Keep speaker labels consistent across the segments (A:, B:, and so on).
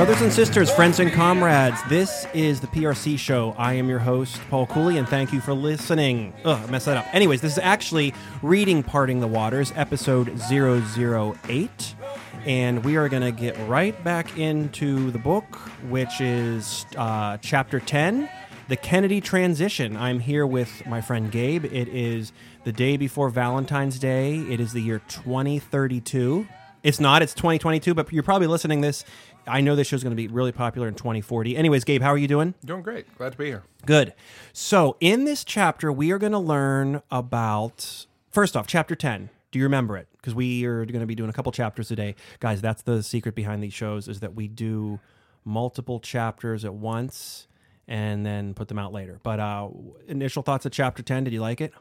A: Brothers and sisters, friends and comrades, this is the PRC show. I am your host, Paul Cooley, and thank you for listening. Ugh, I messed that up. Anyways, this is actually Reading Parting the Waters, episode 008. And we are going to get right back into the book, which is uh, chapter 10 The Kennedy Transition. I'm here with my friend Gabe. It is the day before Valentine's Day, it is the year 2032. It's not, it's 2022, but you're probably listening this. I know this show's going to be really popular in 2040. Anyways, Gabe, how are you doing?
B: Doing great. Glad to be here.
A: Good. So, in this chapter, we are going to learn about, first off, chapter 10. Do you remember it? Because we are going to be doing a couple chapters a day. Guys, that's the secret behind these shows is that we do multiple chapters at once and then put them out later. But uh, initial thoughts of chapter 10, did you like it?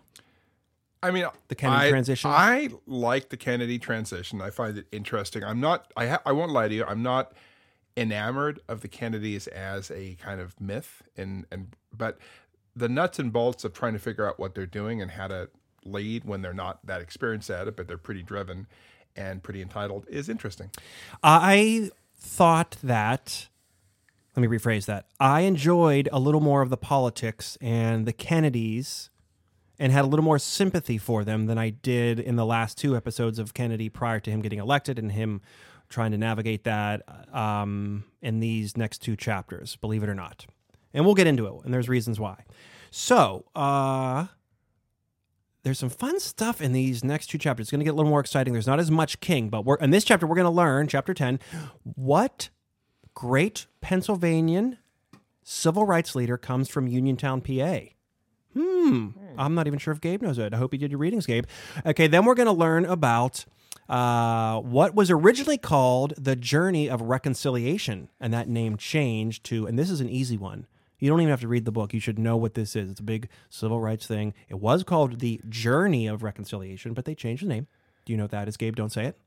B: I mean,
A: The Kennedy
B: I,
A: transition?
B: I like the Kennedy transition. I find it interesting. I'm not. I ha- I won't lie to you. I'm not enamored of the Kennedys as a kind of myth, and and but the nuts and bolts of trying to figure out what they're doing and how to lead when they're not that experienced at it, but they're pretty driven and pretty entitled is interesting.
A: I thought that. Let me rephrase that. I enjoyed a little more of the politics and the Kennedys and had a little more sympathy for them than I did in the last two episodes of Kennedy prior to him getting elected and him trying to navigate that um, in these next two chapters, believe it or not. And we'll get into it, and there's reasons why. So, uh, there's some fun stuff in these next two chapters. It's going to get a little more exciting. There's not as much king, but we're in this chapter we're going to learn, chapter 10, what great Pennsylvanian civil rights leader comes from Uniontown, PA. Hmm. I'm not even sure if Gabe knows it. I hope you did your readings, Gabe. Okay, then we're going to learn about uh, what was originally called the Journey of Reconciliation, and that name changed to, and this is an easy one. You don't even have to read the book. You should know what this is. It's a big civil rights thing. It was called the Journey of Reconciliation, but they changed the name. Do you know what that is, Gabe? Don't say it.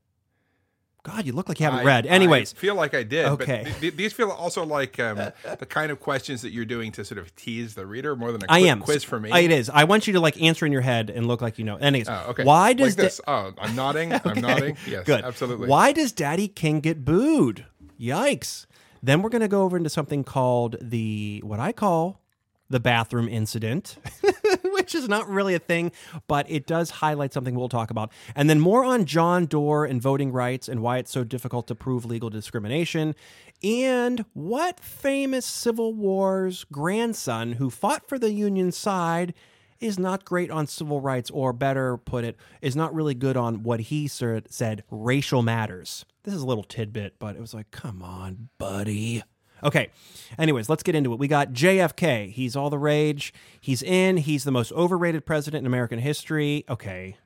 A: God, you look like you haven't
B: I-
A: read. Anyways,
B: I feel like I did.
A: Okay.
B: But th- th- these feel also like um, the kind of questions that you're doing to sort of tease the reader more than a
A: I am
B: quiz for me.
A: It is. I want you to like answer in your head and look like you know. Anyways,
B: Oh, okay.
A: why does
B: like
A: da-
B: this? Oh, I'm nodding. I'm nodding. Yes,
A: Good.
B: absolutely.
A: Why does Daddy King get booed? Yikes. Then we're going to go over into something called the, what I call the bathroom incident, which is not really a thing, but it does highlight something we'll talk about. And then more on John Doar and voting rights and why it's so difficult to prove legal discrimination. And what famous Civil War's grandson who fought for the Union side is not great on civil rights, or better put it, is not really good on what he said racial matters. This is a little tidbit, but it was like, come on, buddy. Okay. Anyways, let's get into it. We got JFK. He's all the rage. He's in. He's the most overrated president in American history. Okay.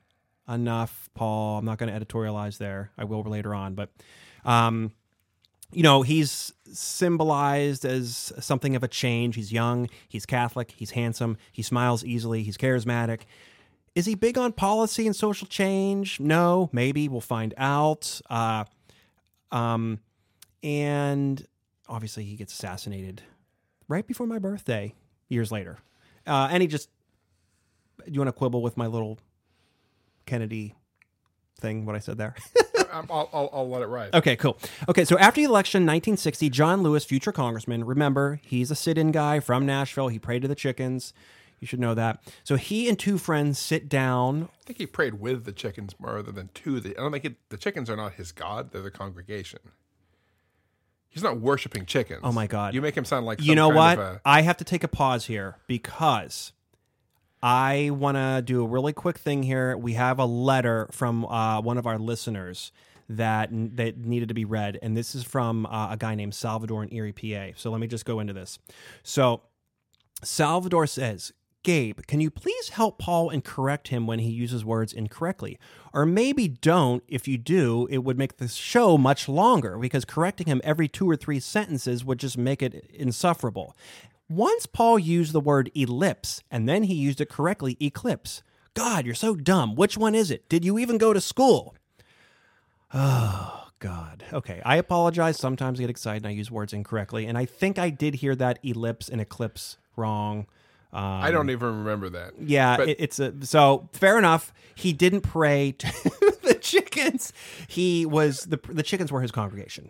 A: Enough, Paul. I'm not going to editorialize there. I will later on, but um you know, he's symbolized as something of a change. He's young, he's Catholic, he's handsome, he smiles easily, he's charismatic. Is he big on policy and social change? No, maybe we'll find out. Uh, um, and obviously, he gets assassinated right before my birthday, years later. Uh, and he just, do you want to quibble with my little Kennedy thing? What I said there?
B: I'll, I'll, I'll let it ride.
A: Okay, cool. Okay, so after the election, 1960, John Lewis, future congressman, remember, he's a sit in guy from Nashville. He prayed to the chickens. You should know that. So he and two friends sit down.
B: I think he prayed with the chickens rather than to the. I don't think it, the chickens are not his god; they're the congregation. He's not worshiping chickens.
A: Oh my God.
B: You make him sound like
A: You know
B: kind
A: what?
B: of a-
A: I have to take a pause here because I want to do a really quick thing here. We have a letter from uh, one of our listeners that that needed to be read, and this is from uh, a guy named Salvador in Erie, PA. So let me just go into this. So Salvador says, Gabe, can you please help Paul and correct him when he uses words incorrectly? Or maybe don't. If you do, it would make the show much longer because correcting him every two or three sentences would just make it insufferable. Once Paul used the word ellipse and then he used it correctly, eclipse. God, you're so dumb. Which one is it? Did you even go to school? Oh, God. Okay. I apologize. Sometimes I get excited and I use words incorrectly. And I think I did hear that ellipse and eclipse wrong. Um,
B: I don't even remember that.
A: yeah,
B: But-
A: it, it's a so fair enough. He didn't pray to the chickens. He was the the chickens were his congregation.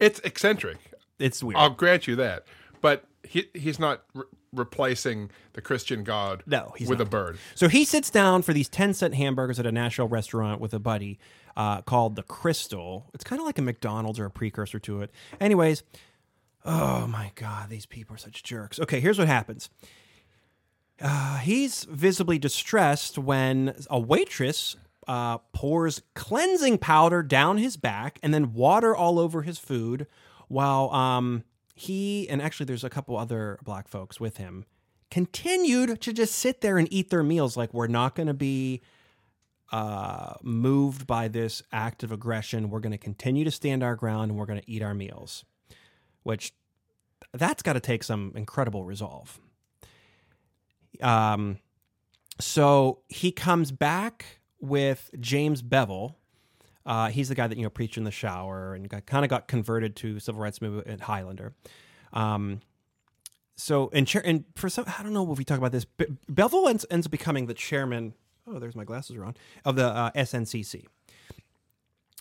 B: It's eccentric.
A: It's weird.
B: I'll grant you that. But he he's not re- replacing the Christian God
A: No, he's
B: with
A: not.
B: a bird.
A: So he sits down for these 10 cent hamburgers at a Nashville restaurant with a buddy uh, called The Krystal. It's kind of like a McDonald's or a precursor to it. Anyways, oh my God, these people are such jerks. Okay, here's what happens. Uh, he's visibly distressed when a waitress uh, pours cleansing powder down his back and then water all over his food while um, he, and actually there's a couple other black folks with him, continued to just sit there and eat their meals like we're not going to be uh, moved by this act of aggression. We're going to continue to stand our ground and we're going to eat our meals, which that's got to take some incredible resolve. Um, so he comes back with James Bevel. Uh, he's the guy that you know preached in the shower and kind of got converted to civil rights movement at Highlander. Um, so and chair and for some I don't know if we talk about this. Be- Bevel ends, ends up becoming the chairman. Oh, there's my glasses are on of the uh, SNCC.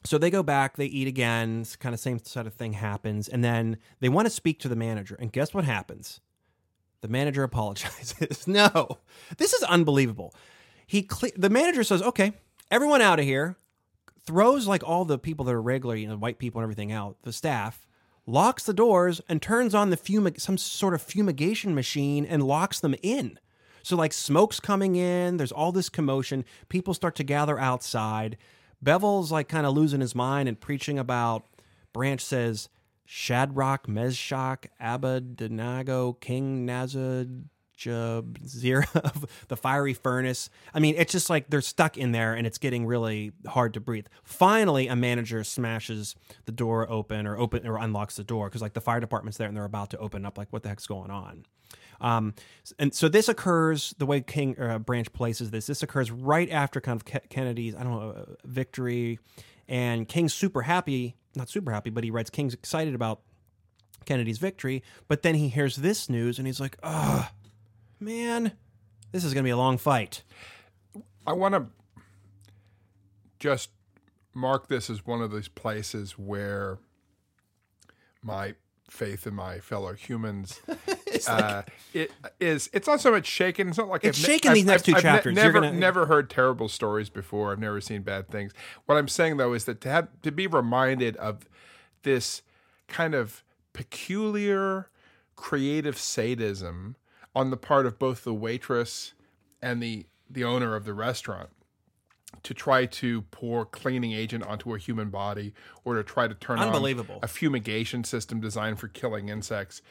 A: So they go back, they eat again, kind of same sort of thing happens, and then they want to speak to the manager. And guess what happens? The manager apologizes. no, this is unbelievable. He cle- the manager says, "Okay, everyone out of here." Throws like all the people that are regular, you know, white people and everything out, the staff, locks the doors and turns on the fumig- some sort of fumigation machine and locks them in. So like smoke's coming in, there's all this commotion, people start to gather outside. Bevel's like kind of losing his mind and preaching about Branch says Shadrach, Meshach, Abednego, King Nazar, the fiery furnace. I mean, it's just like they're stuck in there and it's getting really hard to breathe. Finally, a manager smashes the door open or open or unlocks the door because like the fire department's there and they're about to open up. Like, what the heck's going on? Um, and so this occurs the way King uh, Branch places this. This occurs right after kind of Ke- Kennedy's I don't know uh, victory, and King's super happy, not super happy, but he writes King's excited about Kennedy's victory. But then he hears this news and he's like, "Ugh, man, this is gonna be a long fight."
B: I want to just mark this as one of those places where my faith in my fellow humans uh, it is it's not so much shaken it's not like
A: It's
B: I've
A: shaken
B: I've-
A: these next
B: I've-
A: two
B: I've ne-
A: chapters. You're
B: never
A: gonna-
B: never heard terrible stories before i've never seen bad things what i'm saying though is that to have to be reminded of this kind of peculiar creative sadism on the part of both the waitress and the the owner of the restaurant to try to pour cleaning agent onto a human body or to try to turn
A: Unbelievable.
B: on a fumigation system designed for killing insects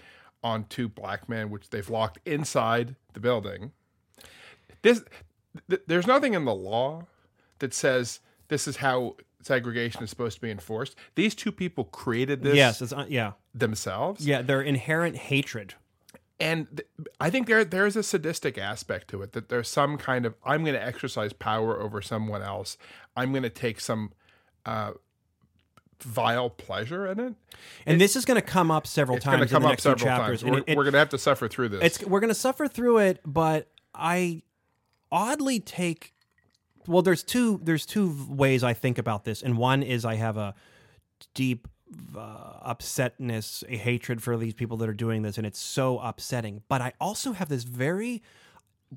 B: onto black men which they've locked inside the building this th- there's nothing in the law that says this is how segregation is supposed to be enforced these two people created this
A: yes, it's, uh, yeah,
B: themselves
A: yeah. Their inherent hatred.
B: and th- I think there there's a sadistic aspect to it that there's some kind of I'm going to exercise power over someone else. I'm going to take some uh, vile pleasure in it.
A: And this is going to come up several
B: It's going
A: times
B: to come
A: in the
B: up
A: next
B: several
A: chapters.
B: times. We're, we're going to have to suffer through this.
A: it's we're going to suffer through it but i oddly take well there's two there's two ways i think about this and one is i have a deep uh, upsetness a hatred for these people that are doing this and it's so upsetting but i also have this very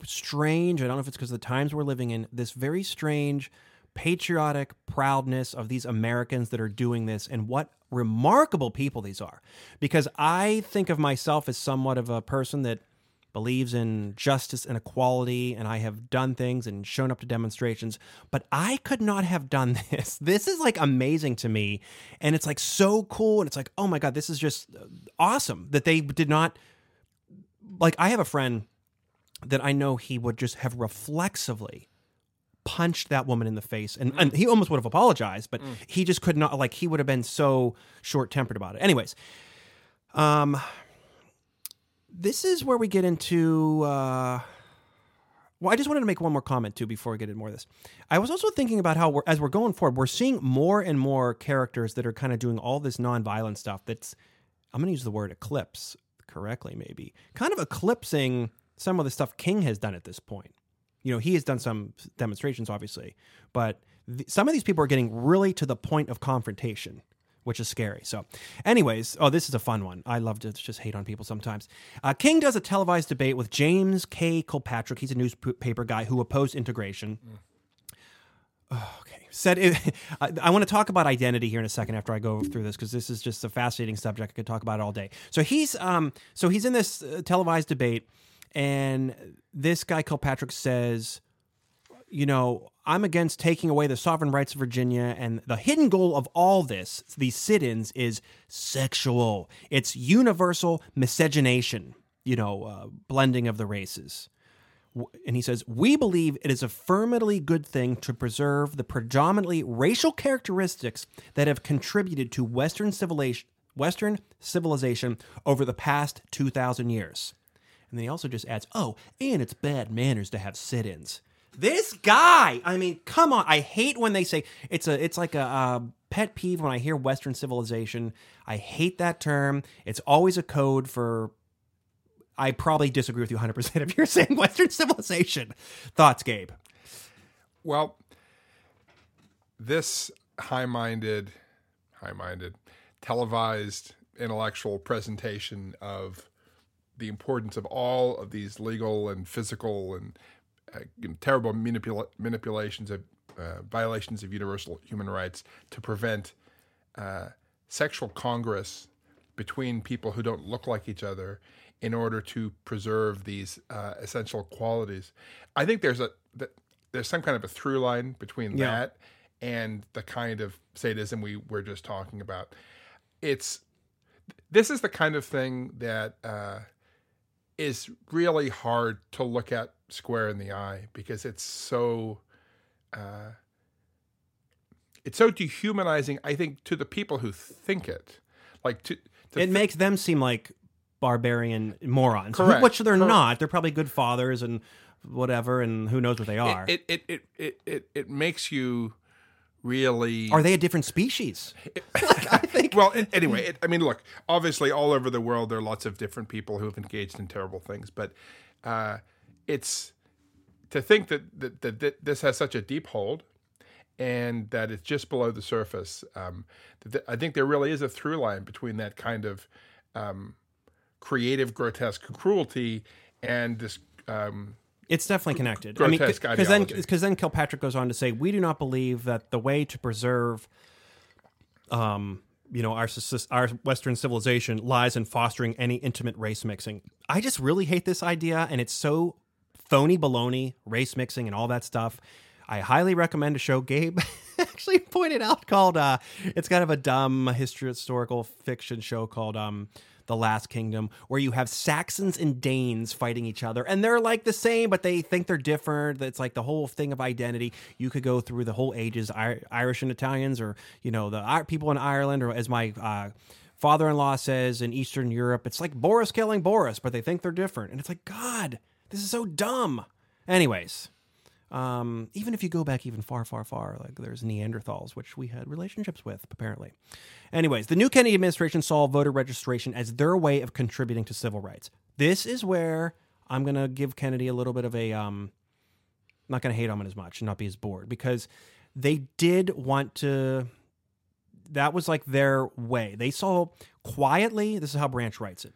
A: strange i don't know if it's because of the times we're living in this very strange patriotic proudness of these Americans that are doing this and what remarkable people these are. Because I think of myself as somewhat of a person that believes in justice and equality, and I have done things and shown up to demonstrations, but I could not have done this. This is like amazing to me. And it's like so cool. And it's like, oh my God, this is just awesome that they did not. Like, I have a friend that I know he would just have reflexively punched that woman in the face. And, and he almost would have apologized but he just could not like he would have been so short-tempered about it. Anyways um this is where we get into uh well i just wanted to make one more comment too before we get into more of this. I was also thinking about how we're as we're going forward we're seeing more and more characters that are kind of doing all this non-violent stuff that's i'm going to use the word eclipse correctly maybe kind of eclipsing some of the stuff king has done at this point you know, he has done some demonstrations, obviously, but th- some of these people are getting really to the point of confrontation which is scary. So, anyways, oh, this is a fun one. I love to just hate on people sometimes. Uh, King does a televised debate with James K. Kilpatrick. He's a newspaper guy who opposed integration. Oh, okay. Said it, I, I want to talk about identity here in a second after I go through this because this is just a fascinating subject. I could talk about it all day. So he's um so he's in this uh, televised debate, and this guy Kilpatrick says, you know, I'm against taking away the sovereign rights of Virginia, and the hidden goal of all this, these sit-ins, is sexual. It's universal miscegenation. You know, uh, blending of the races and he says, We believe it is a firmly good thing to preserve the predominantly racial characteristics that have contributed to Western civilization, Western civilization over the past 2,000 years. And then he also just adds, Oh, and it's bad manners to have sit ins. This guy, I mean, come on. I hate when they say it's a, it's like a, pet peeve when I hear Western civilization. I hate that term. It's always a code for I probably disagree with you 100% if you're saying Western civilization. Thoughts, Gabe?
B: Well, this high minded, high minded, televised intellectual presentation of the importance of all of these legal and physical and uh, terrible manipula- manipulations of uh, violations of universal human rights to prevent uh, sexual congress between people who don't look like each other in order to preserve these uh, essential qualities. I think there's a there's some kind of a through line between yeah. that and the kind of sadism we were just talking about. It's this is the kind of thing that uh, is really hard to look at square in the eye because it's so uh, it's so dehumanizing. I think to the people who think it, like to, to
A: it th- makes them seem like barbarian morons,
B: Correct.
A: which they're Correct. not. They're probably good fathers and whatever, and who knows what they are.
B: It it it it it, it makes you really
A: are they a different species? like,
B: I think. Well, anyway, it, I mean, look. Obviously, all over the world, there are lots of different people who have engaged in terrible things, but uh, it's to think that, that that, that this has such a deep hold and that it's just below the surface. Um, I think there really is a through line between that kind of um, creative, grotesque cruelty and this. Um,
A: it's definitely connected. I mean, because then because then Kilpatrick goes on to say, we do not believe that the way to preserve, um, you know, our our Western civilization lies in fostering any intimate race mixing. I just really hate this idea, and it's so phony baloney, race mixing, and all that stuff. I highly recommend a show Gabe actually pointed out called uh, it's kind of a dumb history historical fiction show called um, the Last Kingdom, where you have Saxons and Danes fighting each other, and they're like the same, but they think they're different. It's like the whole thing of identity. You could go through the whole ages, Irish and Italians, or you know the people in Ireland, or as my uh, father-in-law says in Eastern Europe, it's like Boris killing Boris, but they think they're different, and it's like God, this is so dumb. Anyways. Um, even if you go back even far, far, far, like there's Neanderthals, which we had relationships with, apparently. Anyways, the new Kennedy administration saw voter registration as their way of contributing to civil rights. This is where I'm going to give Kennedy a little bit of a, um, not going to hate on him as much and not be as bored because they did want to, that was like their way. They saw quietly, this is how Branch writes it,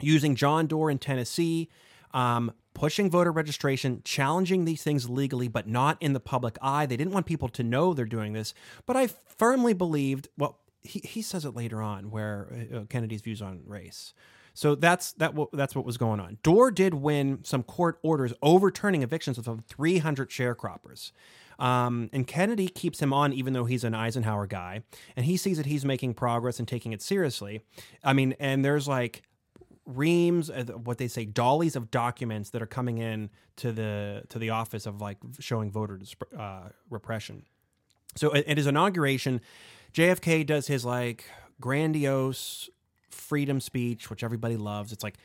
A: using John Doar in Tennessee, um, pushing voter registration, challenging these things legally, but not in the public eye. They didn't want people to know they're doing this. But I firmly believed, well, he, he says it later on where uh, Kennedy's views on race. So that's that. That's what was going on. Doar did win some court orders overturning evictions of 300 sharecroppers. Um, and Kennedy keeps him on even though he's an Eisenhower guy, and he sees that he's making progress and taking it seriously. I mean, and there's like reams what they say dollies of documents that are coming in to the to the office of like showing voter uh, repression. So at, at his inauguration. Jfk does his like grandiose freedom speech which everybody loves. It's like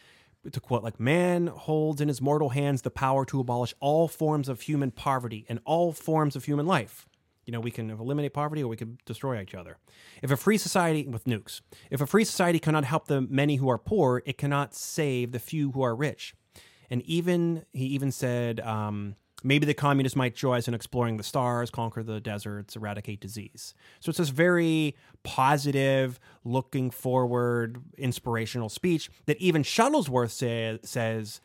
A: to quote like man holds in his mortal hands the power to abolish all forms of human poverty and all forms of human life you know, we can eliminate poverty or we can destroy each other. If a free society with nukes, if a free society cannot help the many who are poor, it cannot save the few who are rich. And even he even said, um, maybe the communists might join us in exploring the stars, conquer the deserts, eradicate disease. So it's this very positive, looking forward, inspirational speech that even Shuttlesworth say, says,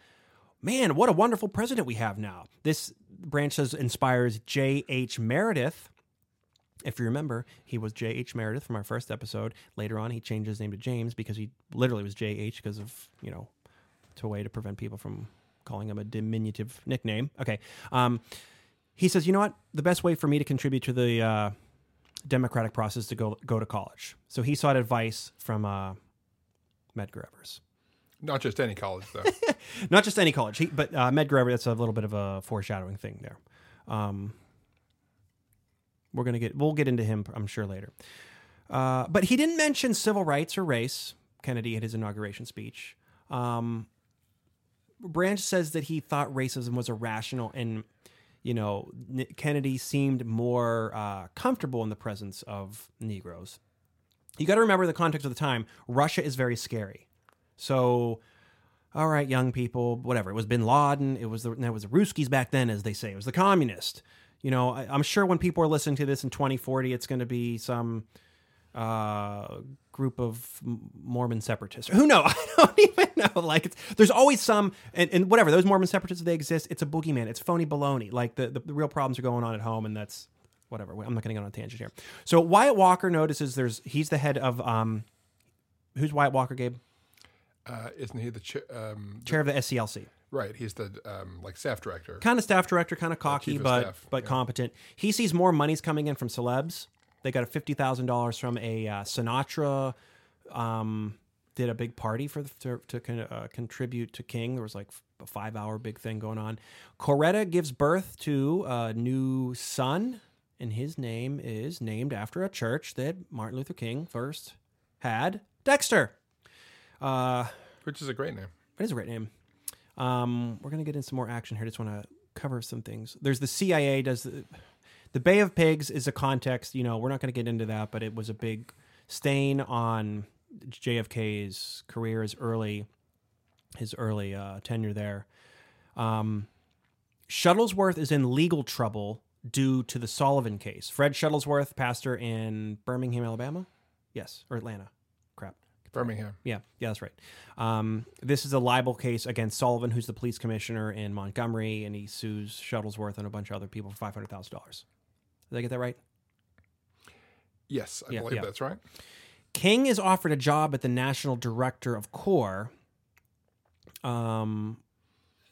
A: Man, what a wonderful president we have now. This branch says inspires J.H. Meredith. If you remember, he was J.H. Meredith from our first episode. Later on, he changed his name to James because he literally was J.H. because of, you know, to a way to prevent people from calling him a diminutive nickname. Okay. Um, he says, you know what? The best way for me to contribute to the uh, democratic process is to go go to college. So he sought advice from uh, Medgar Evers.
B: Not just any college, though.
A: Not just any college, he, but uh, Medgar Evers. That's a little bit of a foreshadowing thing there. Um, we're gonna get we'll get into him, I'm sure later. Uh, but he didn't mention civil rights or race. Kennedy at his inauguration speech. Um, Branch says that he thought racism was irrational, and you know Kennedy seemed more uh, comfortable in the presence of Negroes. You got to remember the context of the time. Russia is very scary, so all right, young people, whatever. It was Bin Laden. It was the it was the Ruskies back then, as they say. It was the communist. You know, I, I'm sure when people are listening to this in 2040, it's going to be some uh, group of Mormon separatists. Who know? I don't even know. Like, it's, there's always some, and, and whatever those Mormon separatists they exist. It's a boogeyman. It's phony baloney. Like the, the, the real problems are going on at home, and that's whatever. I'm not going to get on a tangent here. So Wyatt Walker notices there's he's the head of um, who's Wyatt Walker, Gabe?
B: Uh, isn't he the ch- um,
A: Chair of the SCLC.
B: Right? He's the um, like staff director.
A: kind of staff director, kind of cocky,
B: of
A: but
B: staff,
A: but
B: yeah.
A: competent. He sees more money's coming in from celebs. They got a fifty thousand dollars from a uh, Sinatra. Um, did a big party for the, to, to con- uh, contribute to King. There was like a five hour big thing going on. Coretta gives birth to a new son, and his name is named after a church that Martin Luther King first had. Dexter. Uh,
B: which is a great name.
A: it is a great name. Um, we're gonna get in some more action here. Just want to cover some things. There's the CIA does the, the Bay of Pigs is a context. You know, we're not gonna get into that, but it was a big stain on JFK's career, his early his early uh, tenure there. Um, Shuttlesworth is in legal trouble due to the Sullivan case. Fred Shuttlesworth, pastor in Birmingham, Alabama, yes, or Atlanta.
B: Birmingham.
A: Yeah, yeah, that's right. Um, this is a libel case against Sullivan, who's the police commissioner in Montgomery, and he sues Shuttlesworth and a bunch of other people for five hundred thousand dollars. Did I get that right?
B: Yes, I
A: Yeah,
B: believe
A: yeah.
B: that's right.
A: King is offered a job at the national director of CORE. Um,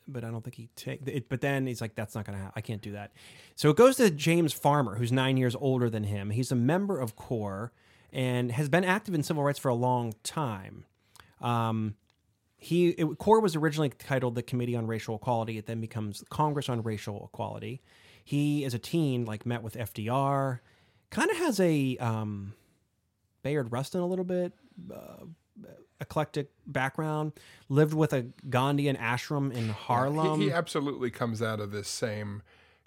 A: but I don't think he take it. But then he's like, "That's not going to happen. I can't do that." So it goes to James Farmer, who's nine years older than him. He's a member of CORE and has been active in civil rights for a long time. Um, he it, CORE was originally titled the Committee on Racial Equality. It then becomes Congress on Racial Equality. He, as a teen, like met with FDR. Kind of has a um, Bayard Rustin a little bit, uh, eclectic background. Lived with a Gandhian ashram in Harlem.
B: He, he absolutely comes out of this same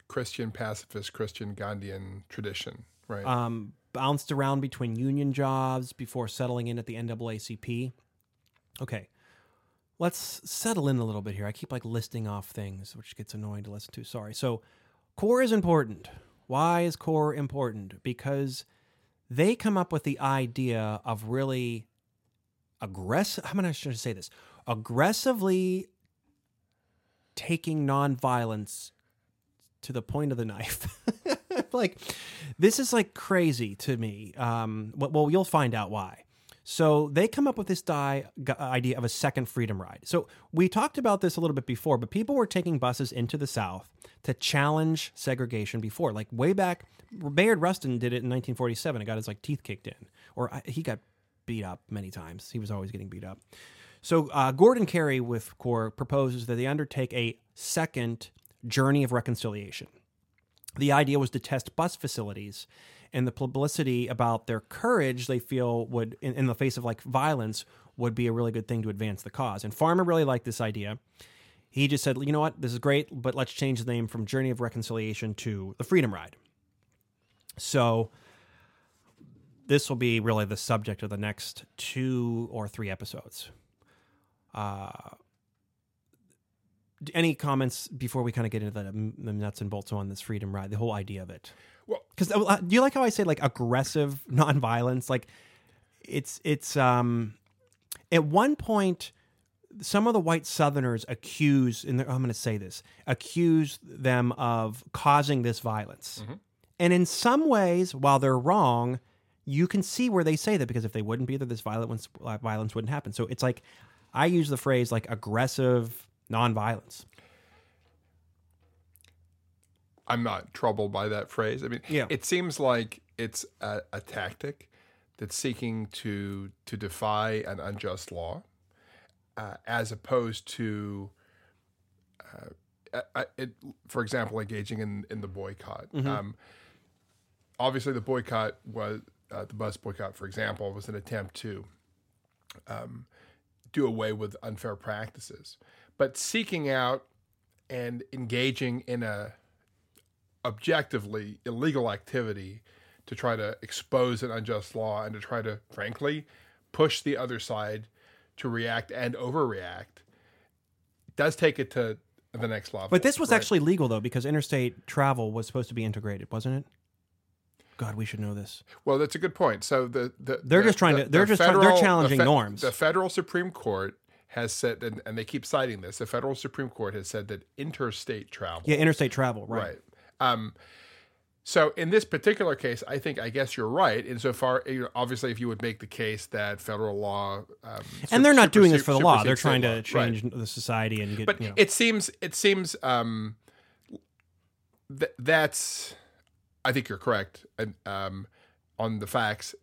B: Christian pacifist, Christian Gandhian tradition, right?
A: um, bounced around between union jobs before settling in at the NAACP. Okay, let's settle in a little bit here. I keep like listing off things, which gets annoying to listen to. Sorry. So, core is important. Why is core important? Because they come up with the idea of really aggressive. How am I should I say this? Aggressively taking nonviolence to the point of the knife. like this is like crazy to me. Um, well, you'll find out why. So they come up with this die, idea of a second freedom ride. So we talked about this a little bit before, but people were taking buses into the South to challenge segregation before, like way back. Bayard Rustin did it in 1947 and got his like teeth kicked in, or I, he got beat up many times. He was always getting beat up. So uh, Gordon Carey with CORE proposes that they undertake a second journey of reconciliation. The idea was to test bus facilities and the publicity about their courage they feel would in, in the face of like violence would be a really good thing to advance the cause. And Farmer really liked this idea. He just said, "You know what? This is great, but let's change the name from Journey of Reconciliation to the Freedom Ride." So this will be really the subject of the next two or three episodes. Uh, any comments before we kind of get into the, the nuts and bolts on this freedom ride, the whole idea of it?
B: Well-
A: because uh, do you like how I say like aggressive nonviolence? Like it's it's um at one point some of the white Southerners accuse, and I'm going to say this, accuse them of causing this violence. And in some ways, while they're wrong, you can see where they say that because if they wouldn't be there, this violence violence wouldn't happen. So it's like I use the phrase like aggressive nonviolence.
B: I'm not troubled by that phrase. I mean,
A: Yeah.
B: it seems like it's a, a tactic that's seeking to to defy an unjust law, uh, as opposed to, uh, uh, it, for example, engaging in in the boycott. Um, obviously, the boycott was uh, the bus boycott, for example, was an attempt to um, do away with unfair practices, but seeking out and engaging in a objectively illegal activity to try to expose an unjust law and to try to, frankly, push the other side to react and overreact does take it to the next level.
A: But this was
B: right?
A: actually legal though because interstate travel was supposed to be integrated, wasn't it? God, we should know this.
B: well. That's a good point. So the, the
A: They're
B: the-
A: just trying
B: the-
A: to- they're
B: the
A: just they're
B: federal- the
A: challenging
B: fe-
A: norms.
B: The federal Supreme Court has said, and, and they keep citing this. The federal Supreme Court has said that interstate travel
A: Yeah, interstate travel, right?
B: Right. Um, so in this particular case, I think I guess you're right. Insofar, you know, obviously, if you would make the case that federal law, um,
A: And they're not doing this for the law; they're trying to
B: law.
A: change
B: Right.
A: the society and get.
B: But
A: you know.
B: it seems it seems um, th- that's I think you're correct and, um, on the facts,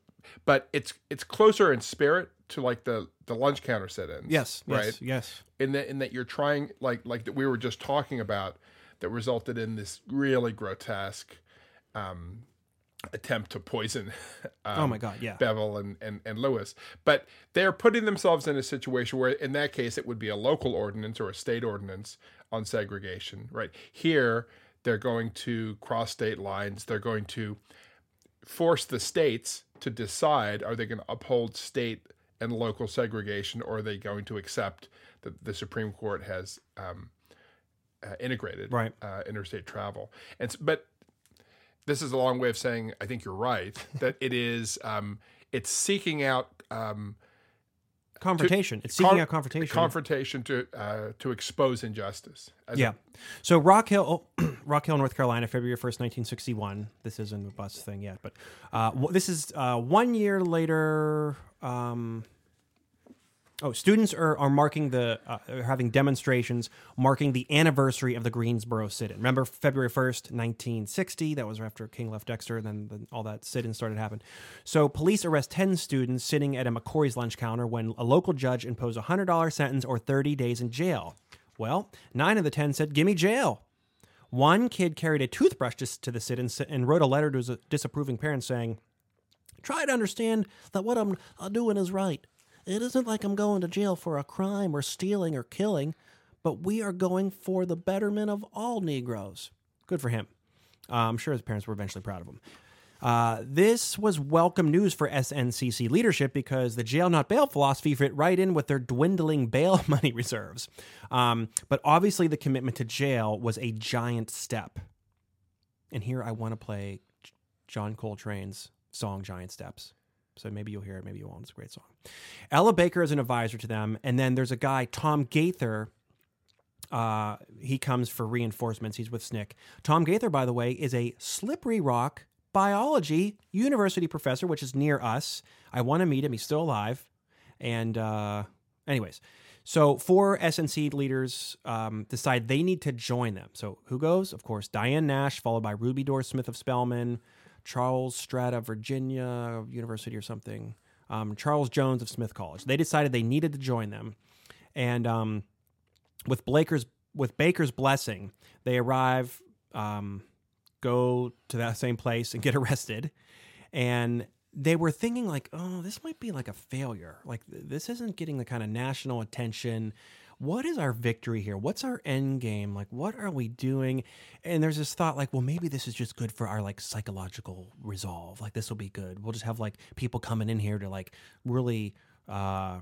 B: but it's it's closer in spirit to like the the lunch counter sit-ins.
A: yes, yes,
B: right.
A: yes.
B: in that in that you're trying like like that we were just talking about that resulted in this really grotesque um, attempt to poison um,
A: oh my God, yeah.
B: Bevel and, and and Lewis, but they're putting themselves in a situation where in that case it would be a local ordinance or a state ordinance on segregation, right? Here they're going to cross state lines. They're going to force the states to decide are they going to uphold state and local segregation or are they going to accept that the Supreme Court has um, uh, integrated
A: Right.
B: uh, interstate travel. And but this is a long way of saying I think you're right that it is um, it's seeking out um,
A: Confrontation. it's seeking
B: con-
A: out confrontation.
B: confrontation to uh, to expose injustice. As a-
A: yeah. So Rock Hill, Rock Hill, North Carolina, February first, nineteen sixty-one. This isn't a bus thing yet, but uh, w- this is uh, one year later. Um, oh, students are, are marking the uh, are having demonstrations marking the anniversary of the Greensboro sit-in. Remember February first, nineteen sixty. That was after King left Dexter, and then, all that sit-in started to happen. So police arrest ten students sitting at a McCrory's lunch counter when a local judge imposed a hundred dollar sentence or thirty days in jail. Well, nine of the ten said, "Gimme jail." One kid carried a toothbrush to, to the sit and, and wrote a letter to his disapproving parents saying, Try to understand that what I'm uh, doing is right. It isn't like I'm going to jail for a crime or stealing or killing, but we are going for the betterment of all Negroes. Good for him. Uh, I'm sure his parents were eventually proud of him. Uh, this was welcome news for SNCC leadership because the jail not bail philosophy fit right in with their dwindling bail money reserves. Um, but obviously, the commitment to jail was a giant step. And here I want to play John Coltrane's song Giant Steps. So maybe you'll hear it, maybe you won't. It's a great song. Ella Baker is an advisor to them. And then there's a guy, Tom Gaither. Uh, he comes for reinforcements. He's with SNCC. Tom Gaither, by the way, is a Slippery Rock biology university professor, which is near us. I want to meet him. He's still alive. And, uh, anyways, so four SNCC leaders um, decide they need to join them. So who goes? Of course, Diane Nash, followed by Ruby Doris Smith of Spelman, Charles Strata, Virginia University or something, um, Charles Jones of Smith College. They decided they needed to join them, and um, with Blaker's with Baker's blessing, they arrive, um, go to that same place and get arrested, and they were thinking like, oh, this might be like a failure. Like th- this isn't getting the kind of national attention. What is our victory here? What's our end game? Like, what are we doing? And there's this thought, like, well, maybe this is just good for our like psychological resolve. Like, this will be good. We'll just have like people coming in here to like really, uh,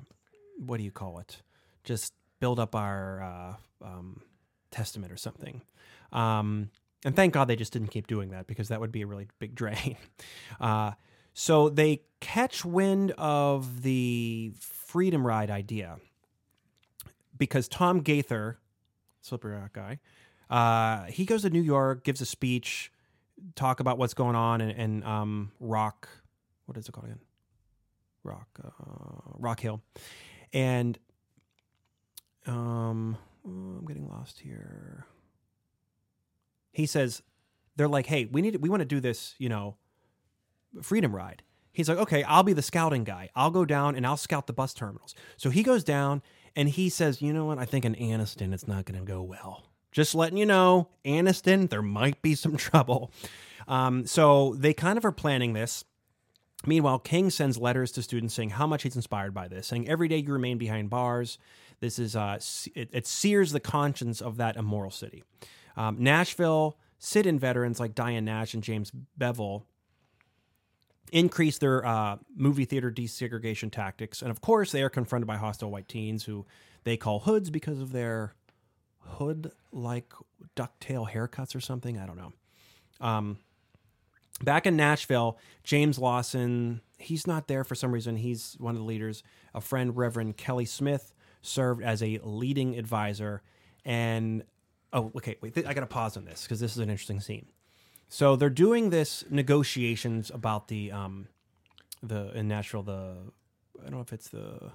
A: what do you call it? Just build up our uh, um, Testament or something. Um, and thank God they just didn't keep doing that because that would be a really big drain. Uh, so they catch wind of the Freedom Ride idea because Tom Gaither, Slippery Rock guy, uh, he goes to New York, gives a speech, talk about what's going on, and, and um, Rock, what is it called again? Rock, uh, Rock Hill, and um, I'm getting lost here. He says they're like, "Hey, we need we want to do this, you know, freedom ride." He's like, "Okay, I'll be the scouting guy. I'll go down and I'll scout the bus terminals." So he goes down and he says, "You know what? I think in Anniston it's not going to go well. Just letting you know, Anniston, there might be some trouble." Um, so they kind of are planning this. Meanwhile, King sends letters to students saying how much he's inspired by this, saying every day you remain behind bars. This is uh, it, it sears the conscience of that immoral city. Um, Nashville sit-in veterans like Diane Nash and James Bevel increase their uh, movie theater desegregation tactics, and of course, they are confronted by hostile white teens who they call hoods because of their hood-like ducktail haircuts or something. I don't know. Um, back in Nashville, James Lawson, he's not there for some reason. He's one of the leaders. A friend, Reverend Kelly Smith, served as a leading advisor. And oh, okay, wait, th- I got to pause on this because this is an interesting scene. So they're doing this negotiations about the um, the in Nashville. The I don't know if it's the.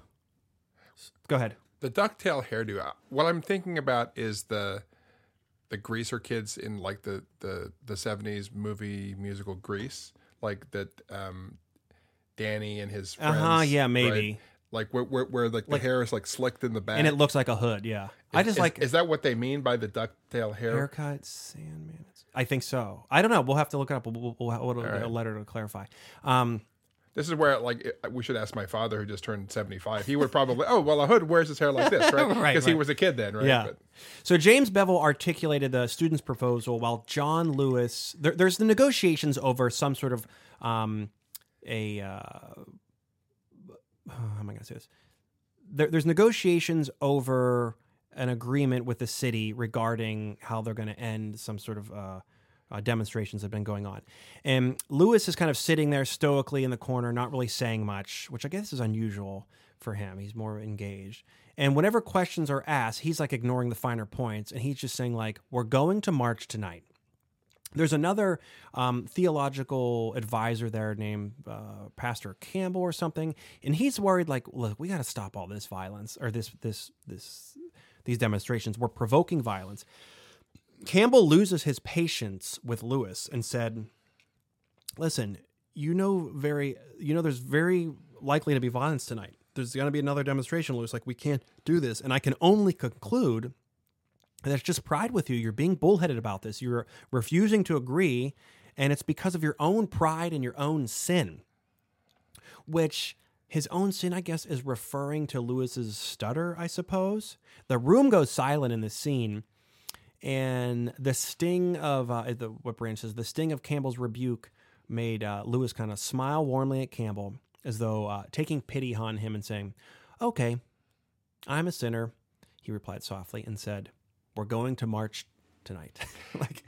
A: Go ahead.
B: The ducktail hairdo. uh, What I'm thinking about is the the greaser kids in like the the the 70s movie musical Grease, like that um Danny and his friends.
A: Uh huh. Yeah,
B: right?
A: maybe.
B: Like where, where, where like, the hair is like slicked in the back.
A: And it looks like a hood. Yeah. I just
B: is,
A: like
B: Is that what they mean by the ducktail hair?
A: haircut Sandman. I think so. I don't know. We'll have to look it up. We'll, we'll, we'll, we'll
B: right.
A: a letter to clarify. Um,
B: This is where like we should ask my father who just turned 75. He would probably oh well a hood wears his hair like this right because
A: Right,
B: he was a kid then right.
A: Yeah.
B: But-
A: So James Bevel articulated the student's proposal while John Lewis. There, there's the negotiations over some sort of um, a. Uh, how am I going to say this? There, there's negotiations over an agreement with the city regarding how they're going to end some sort of. Uh, uh, demonstrations that have been going on. And Lewis is kind of sitting there stoically in the corner, not really saying much, which I guess is unusual for him. He's more engaged. And whenever questions are asked, he's like ignoring the finer points and he's just saying, like, we're going to march tonight. There's another um, theological advisor there named uh, Pastor Campbell or something, and he's worried like, look, we got to stop all this violence or this this this these demonstrations. We're provoking violence. Campbell loses his patience with Lewis and said, "Listen, you know very you know there's very likely to be violence tonight. There's going to be another demonstration, Lewis. Like we can't do this, and I can only conclude that it's just pride with you. You're being bullheaded about this. You're refusing to agree, and it's because of your own pride and your own sin. Which his own sin, I guess, is referring to Lewis's stutter. I suppose the room goes silent in this scene." and the sting of uh, the what branch says the sting of Campbell's rebuke made uh, Lewis kind of smile warmly at Campbell, as though uh, taking pity on him and saying, "Okay, I'm a sinner." He replied softly and said, "We're going to march tonight." like,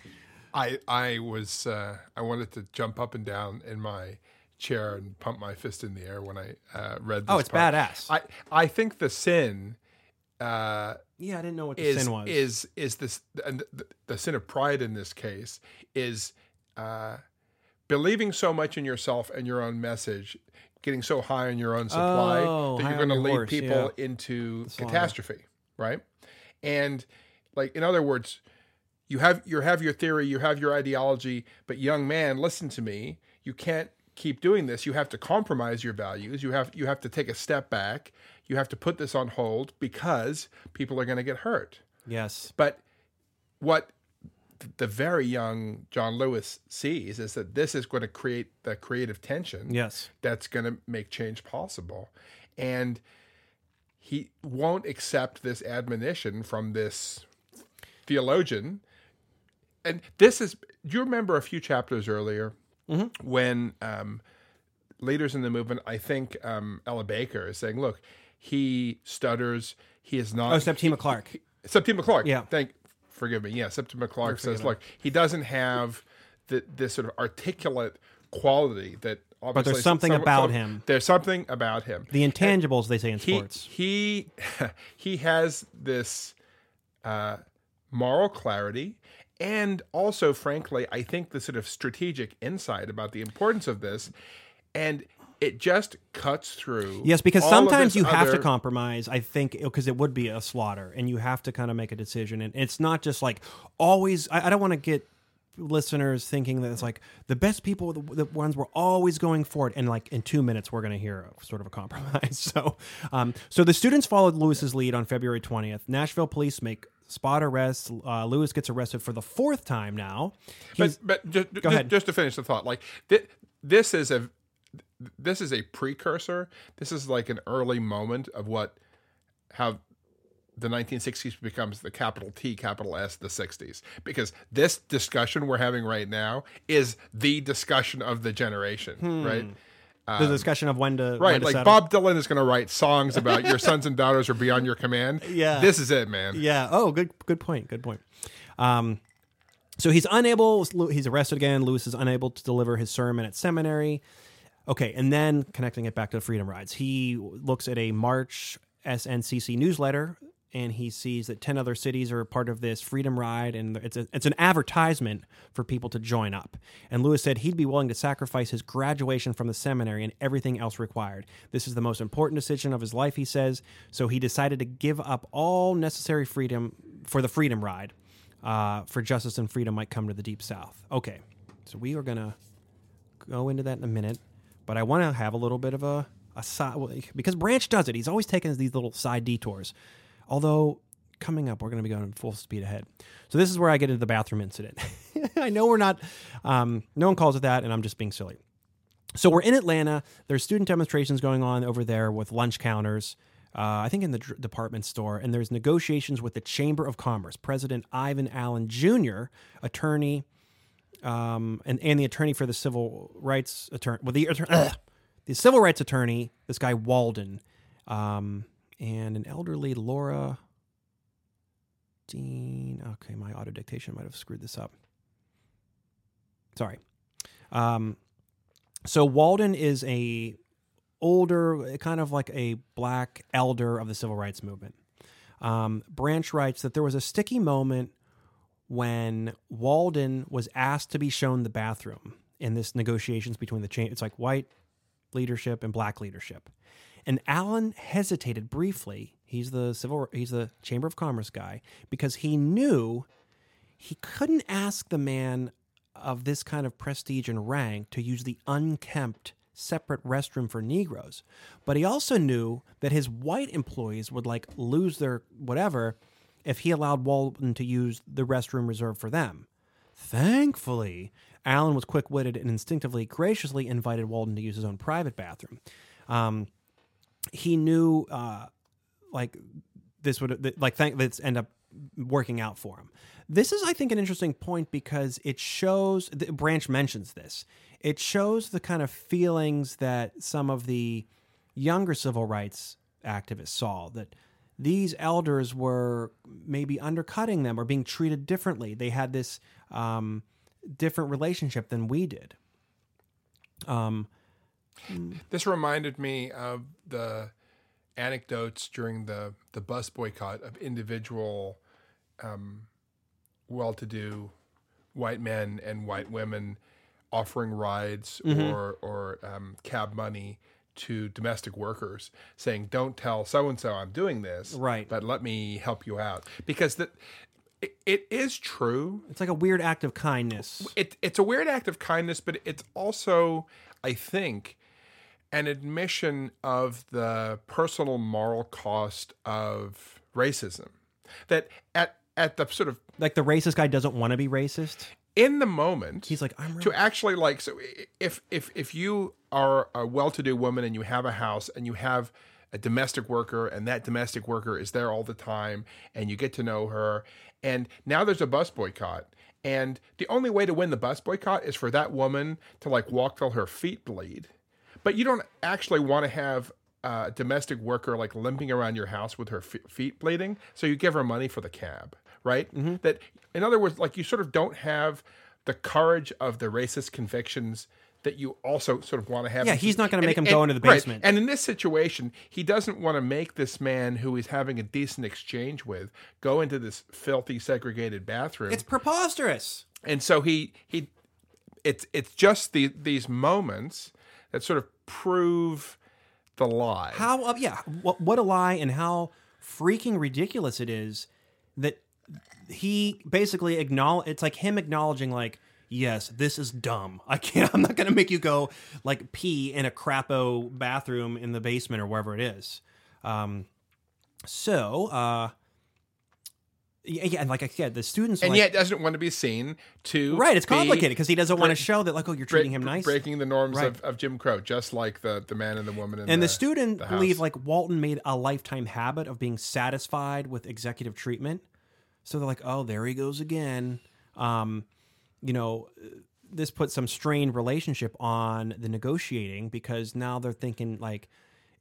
B: I I was uh, I wanted to jump up and down in my chair and pump my fist in the air when I uh, read. This
A: oh, it's
B: part.
A: badass.
B: I I think the sin uh,
A: yeah, I didn't know what the
B: is
A: sin was.
B: is is this and the, the sin of pride in this case is uh, believing so much in yourself and your own message, getting so high on your own supply
A: Oh,
B: that you're going to lead
A: horse,
B: people into catastrophe, right? And like in other words, you have you have your theory, you have your ideology, but young man, listen to me. You can't keep doing this. You have to compromise your values. You have you have to take a step back. You have to put this on hold because people are going to get hurt.
A: yes.
B: But what the very young John Lewis sees is that this is going to create the creative tension
A: Yes.
B: that's going to make change possible. And he won't accept this admonition from this theologian. And this is, do you remember a few chapters earlier when um, leaders in the movement, I think um, Ella Baker is saying, look, he stutters, he is not.
A: Oh, Septima Clark.
B: Septima Clark.
A: Yeah.
B: Thank forgive me. Yeah, Septima Clark says, look, he doesn't have the, this sort of articulate quality that.
A: But there's something
B: some-
A: about
B: some-
A: him.
B: There's something about him.
A: The intangibles they say in
B: He
A: sports.
B: he he has this uh, moral clarity, and also, frankly, I think the sort of strategic insight about the importance of this, and it just cuts through.
A: Yes, because sometimes you have to compromise. I think because it would be a slaughter, and you have to kind of make a decision. And it's not just like always. I, I don't want to get listeners thinking that it's like the best people, the, the ones we're always going for it, and like in two minutes we're going to hear a, sort of a compromise. So, um, so the students followed Lewis's lead on February twentieth. Nashville police make spot arrests. Uh, Lewis gets arrested for the fourth time now. He's-
B: But, but just, just,
A: ahead.
B: just to finish the thought, like thi- this is a this is a precursor. This is like an early moment of what how the 1960s becomes the capital T, capital S, the 60s. Because this discussion we're having right now is the discussion of the generation, right?
A: The discussion of when to when
B: Right,
A: to
B: like
A: settle.
B: Bob Dylan is going to write songs about your sons and daughters are beyond your command.
A: Yeah.
B: this is it, man.
A: Yeah. Oh, good. Good point. Good point. Um, so he's unable. He's arrested again. Lewis is unable to deliver his sermon at seminary. Okay, and then connecting it back to the Freedom Rides, he looks at a March SNCC newsletter and he sees that 10 other cities are part of this freedom ride and it's, a, it's an advertisement for people to join up and lewis said he'd be willing to sacrifice his graduation from the seminary and everything else required this is the most important decision of his life he says so he decided to give up all necessary freedom for the freedom ride uh, for justice and freedom might come to the deep south okay so we are going to go into that in a minute, but I want to have a little bit of a, a side because Branch does it. He's always taking these little side detours. Although coming up, we're going to be going full speed ahead. So this is where I get into the bathroom incident. I know we're not, um, no one calls it that, and I'm just being silly. So we're in Atlanta. There's student demonstrations going on over there with lunch counters. Uh, I think in the dr- department store, and there's negotiations with the Chamber of Commerce. President Ivan Allen Jr., attorney, um, and and the attorney for the civil rights attorney, well, the attorney, the civil rights attorney, this guy Walden, um, and an elderly Laura Dean. Okay, my auto dictation might have screwed this up. Sorry. Um, so Walden is a older, kind of like a black elder of the civil rights movement. Um, Branch writes that there was a sticky moment when Walden was asked to be shown the bathroom in this negotiations between the chain. It's like white leadership and black leadership. And Allen hesitated briefly. He's the civil he's the Chamber of Commerce guy because he knew he couldn't ask the man of this kind of prestige and rank to use the unkempt separate restroom for Negroes. But he also knew that his white employees would like lose their whatever if he allowed Walden to use the restroom reserved for them. Thankfully, Allen was quick witted and instinctively graciously invited Walden to use his own private bathroom. Um, he knew uh, like this would like thank this end up working out for him. This is, I think, an interesting point because it shows. The Branch mentions this. It shows the kind of feelings that some of the younger civil rights activists saw that these elders were maybe undercutting them or being treated differently. They had this um, different relationship than we did. Um,
B: This reminded me of the anecdotes during the, the bus boycott of individual um, well to do white men and white women offering rides or, or um, cab money to domestic workers saying, Don't tell so and so I'm doing this,
A: Right.
B: but let me help you out. Because the, it, it is true
A: it's like a weird act of kindness.
B: it, it's a weird act of kindness, but it's also, I think, an admission of the personal moral cost of racism. That at at the sort of
A: Like the racist guy doesn't want to be racist.
B: in the moment,
A: He's like, I'm really
B: to actually like so if if if you are a well-to-do woman and you have a house and you have a domestic worker and that domestic worker is there all the time and you get to know her and now there's a bus boycott and the only way to win the bus boycott is for that woman to like walk till her feet bleed but you don't actually want to have a domestic worker like limping around your house with her f- feet bleeding so you give her money for the cab right?
A: Mm-hmm.
B: That, in other words, like you sort of don't have the courage of the racist convictions that you also sort of want to have.
A: Yeah, he's not gonna make
B: and-
A: him go into the
B: right.
A: basement.
B: And in this situation, he doesn't want to make this man who he's having a decent exchange with go into this filthy segregated bathroom.
A: It's preposterous.
B: and so he he it's it's just the these moments that sort of prove the lie.
A: How? Uh, yeah. What, what a lie, and how freaking ridiculous it is that he basically acknowledge. It's like him acknowledging, like, yes, this is dumb. I can't. I'm not going to make you go like pee in a crapo bathroom in the basement or wherever it is. Um. So, uh. Yeah, and like I said, the students
B: and
A: like,
B: yet doesn't want to be seen to
A: right. It's complicated because he doesn't want to show that like, oh, you're treating him nice.
B: breaking the norms
A: Right.
B: of, of Jim Crow, just like the the man and the woman in
A: and the,
B: the
A: student
B: the
A: believe like Walden made a lifetime habit of being satisfied with executive treatment. So they're like, oh, there he goes again. Um, you know, this puts some strained relationship on the negotiating because now they're thinking like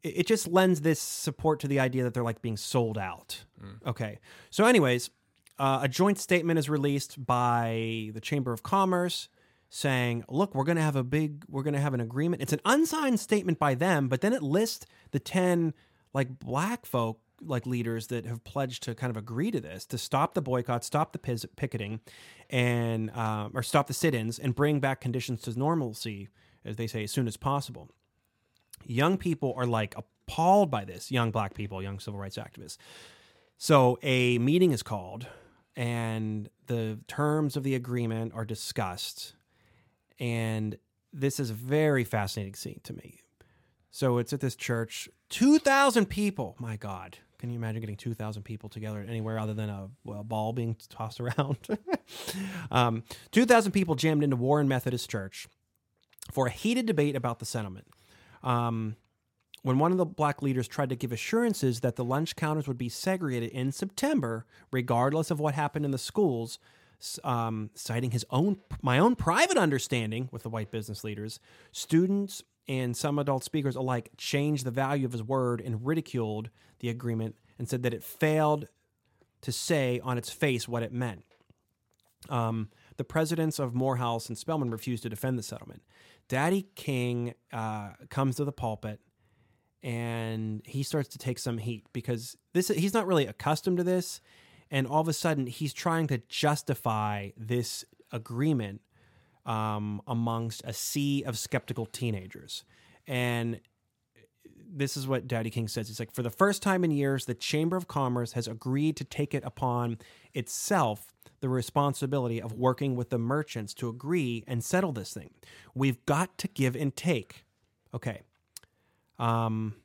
A: it, just lends this support to the idea that they're like being sold out. Okay. So, anyways, uh, a joint statement is released by the Chamber of Commerce saying, look, we're going to have a big, we're going to have an agreement. It's an unsigned statement by them, but then it lists the 10 like black folk like leaders that have pledged to kind of agree to this to stop the boycott, stop the picketing, and um, or stop the sit-ins and bring back conditions to normalcy, as they say, as soon as possible. Young people are like appalled by this. Young black people, young civil rights activists. So a meeting is called, and the terms of the agreement are discussed, and this is a very fascinating scene to me. So it's at this church, two thousand people. My God, can you imagine getting two thousand people together anywhere other than a, well, ball being tossed around? um, two thousand people jammed into Warren Methodist Church for a heated debate about the settlement. Um, when one of the black leaders tried to give assurances that the lunch counters would be segregated in September, regardless of what happened in the schools, um, citing his own, my own private understanding with the white business leaders, students and some adult speakers alike changed the value of his word and ridiculed the agreement and said that it failed to say on its face what it meant. Um, the presidents of Morehouse and Spelman refused to defend the settlement. Daddy King uh, comes to the pulpit and he starts to take some heat because this he's not really accustomed to this, and all of a sudden he's trying to justify this agreement um, amongst a sea of skeptical teenagers, and this is what Daddy King says. He's like for the first time in years, the Chamber of Commerce has agreed to take it upon itself the responsibility of working with the merchants to agree and settle this thing. We've got to give and take. Okay. Um,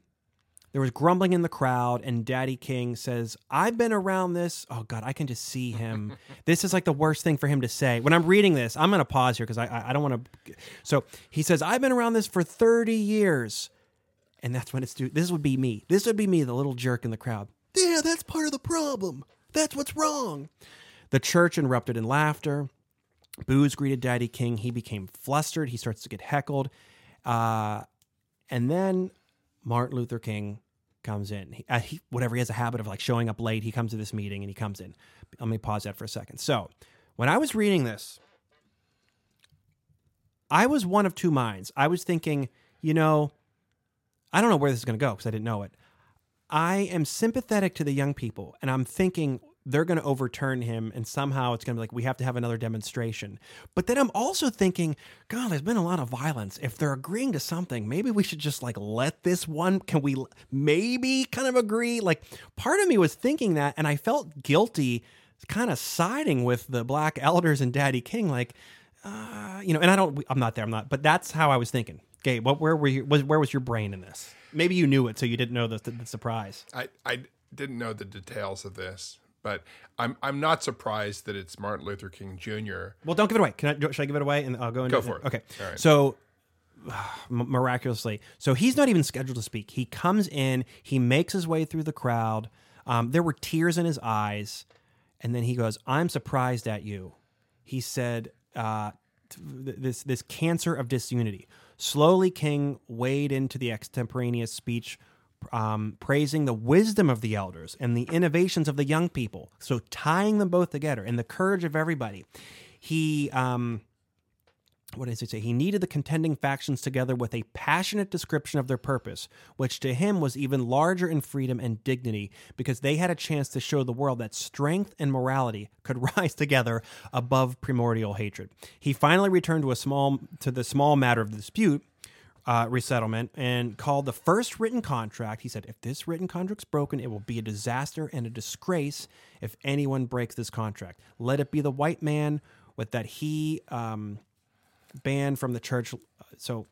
A: there was grumbling in the crowd, and Daddy King says, I've been around this. Oh, God, I can just see him. this is like the worst thing for him to say. When I'm reading this, I'm going to pause here because I, I, I don't want to. So he says, I've been around this for 30 years. And that's when it's due. This would be me. This would be me, the little jerk in the crowd. Yeah, that's part of the problem. That's what's wrong. The church erupted in laughter. Boos greeted Daddy King. He became flustered. He starts to get heckled. Uh, and then Martin Luther King comes in. He, uh, he, whatever, he has a habit of like showing up late. He comes to this meeting and he comes in. Let me pause that for a second. So, when I was reading this, I was one of two minds. I was thinking, you know, I don't know where this is going to go because I didn't know it. I am sympathetic to the young people, and I'm thinking they're going to overturn him, and somehow it's going to be like we have to have another demonstration. But then I'm also thinking, God, there's been a lot of violence. If they're agreeing to something, maybe we should just like let this one. Can we maybe kind of agree? Like part of me was thinking that, and I felt guilty, kind of siding with the black elders and Daddy King, like. Uh, you know, and I don't. I'm not there. I'm not. But that's how I was thinking. Gabe, what? Where were you? Was where was your brain in this? Maybe you knew it, so you didn't know the, the, surprise.
B: I, I didn't know the details of this, but I'm I'm not surprised that it's Martin Luther King Jr.
A: Well, don't give it away. Can I? Should I give it away? And I'll go into
B: Go for it.
A: Okay.
B: All right.
A: So miraculously, so he's not even scheduled to speak. He comes in. He makes his way through the crowd. Um, there were tears in his eyes, and then he goes, "I'm surprised at you." He said, uh, "This this cancer of disunity." Slowly, King wade into the extemporaneous speech um, praising the wisdom of the elders and the innovations of the young people. So tying them both together and the courage of everybody. He um, what does it say? He needed the contending factions together with a passionate description of their purpose, which to him was even larger in freedom and dignity because they had a chance to show the world that strength and morality could rise together above primordial hatred. He finally returned to a small to the small matter of the dispute, uh, resettlement, and called the first written contract. He said, "If this written contract's broken, it will be a disaster and a disgrace if anyone breaks this contract. Let it be the white man." With that, he um, banned from the church. So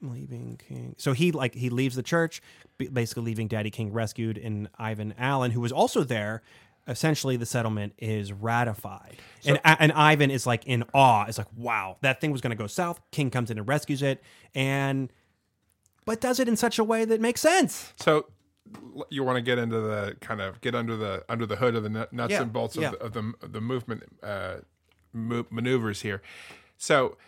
A: leaving King. So he like he leaves the church, basically leaving Daddy King rescued, and Ivan Allen, who was also there. Essentially, the settlement is ratified, and and Ivan is like in awe. It's like, wow, that thing was going to go south. King comes in and rescues it, and but does it in such a way that makes sense.
B: So you want to get into the kind of get under the under the hood of the nuts
A: Yeah,
B: and bolts of,
A: yeah.
B: the, of the of the movement uh, maneuvers here. So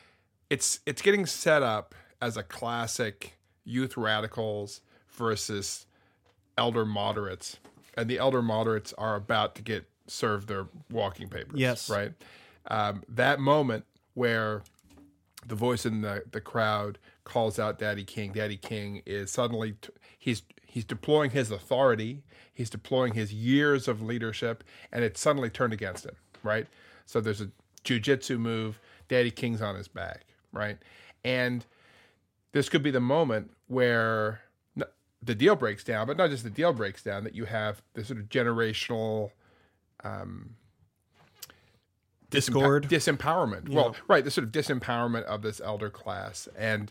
B: it's it's getting set up as a classic youth radicals versus elder moderates, and the elder moderates are about to get served their walking papers.
A: Yes.
B: right. Um, that moment where the voice in the, the crowd calls out Daddy King. Daddy King is suddenly t- he's he's deploying his authority, he's deploying his years of leadership, and it's suddenly turned against him. Right. So there's a jujitsu move. Daddy King's on his back. Right. And this could be the moment where the deal breaks down, but not just the deal breaks down. That you have this sort of generational um,
A: Discord.
B: disempowerment. Well, right, the sort of disempowerment of this elder class, and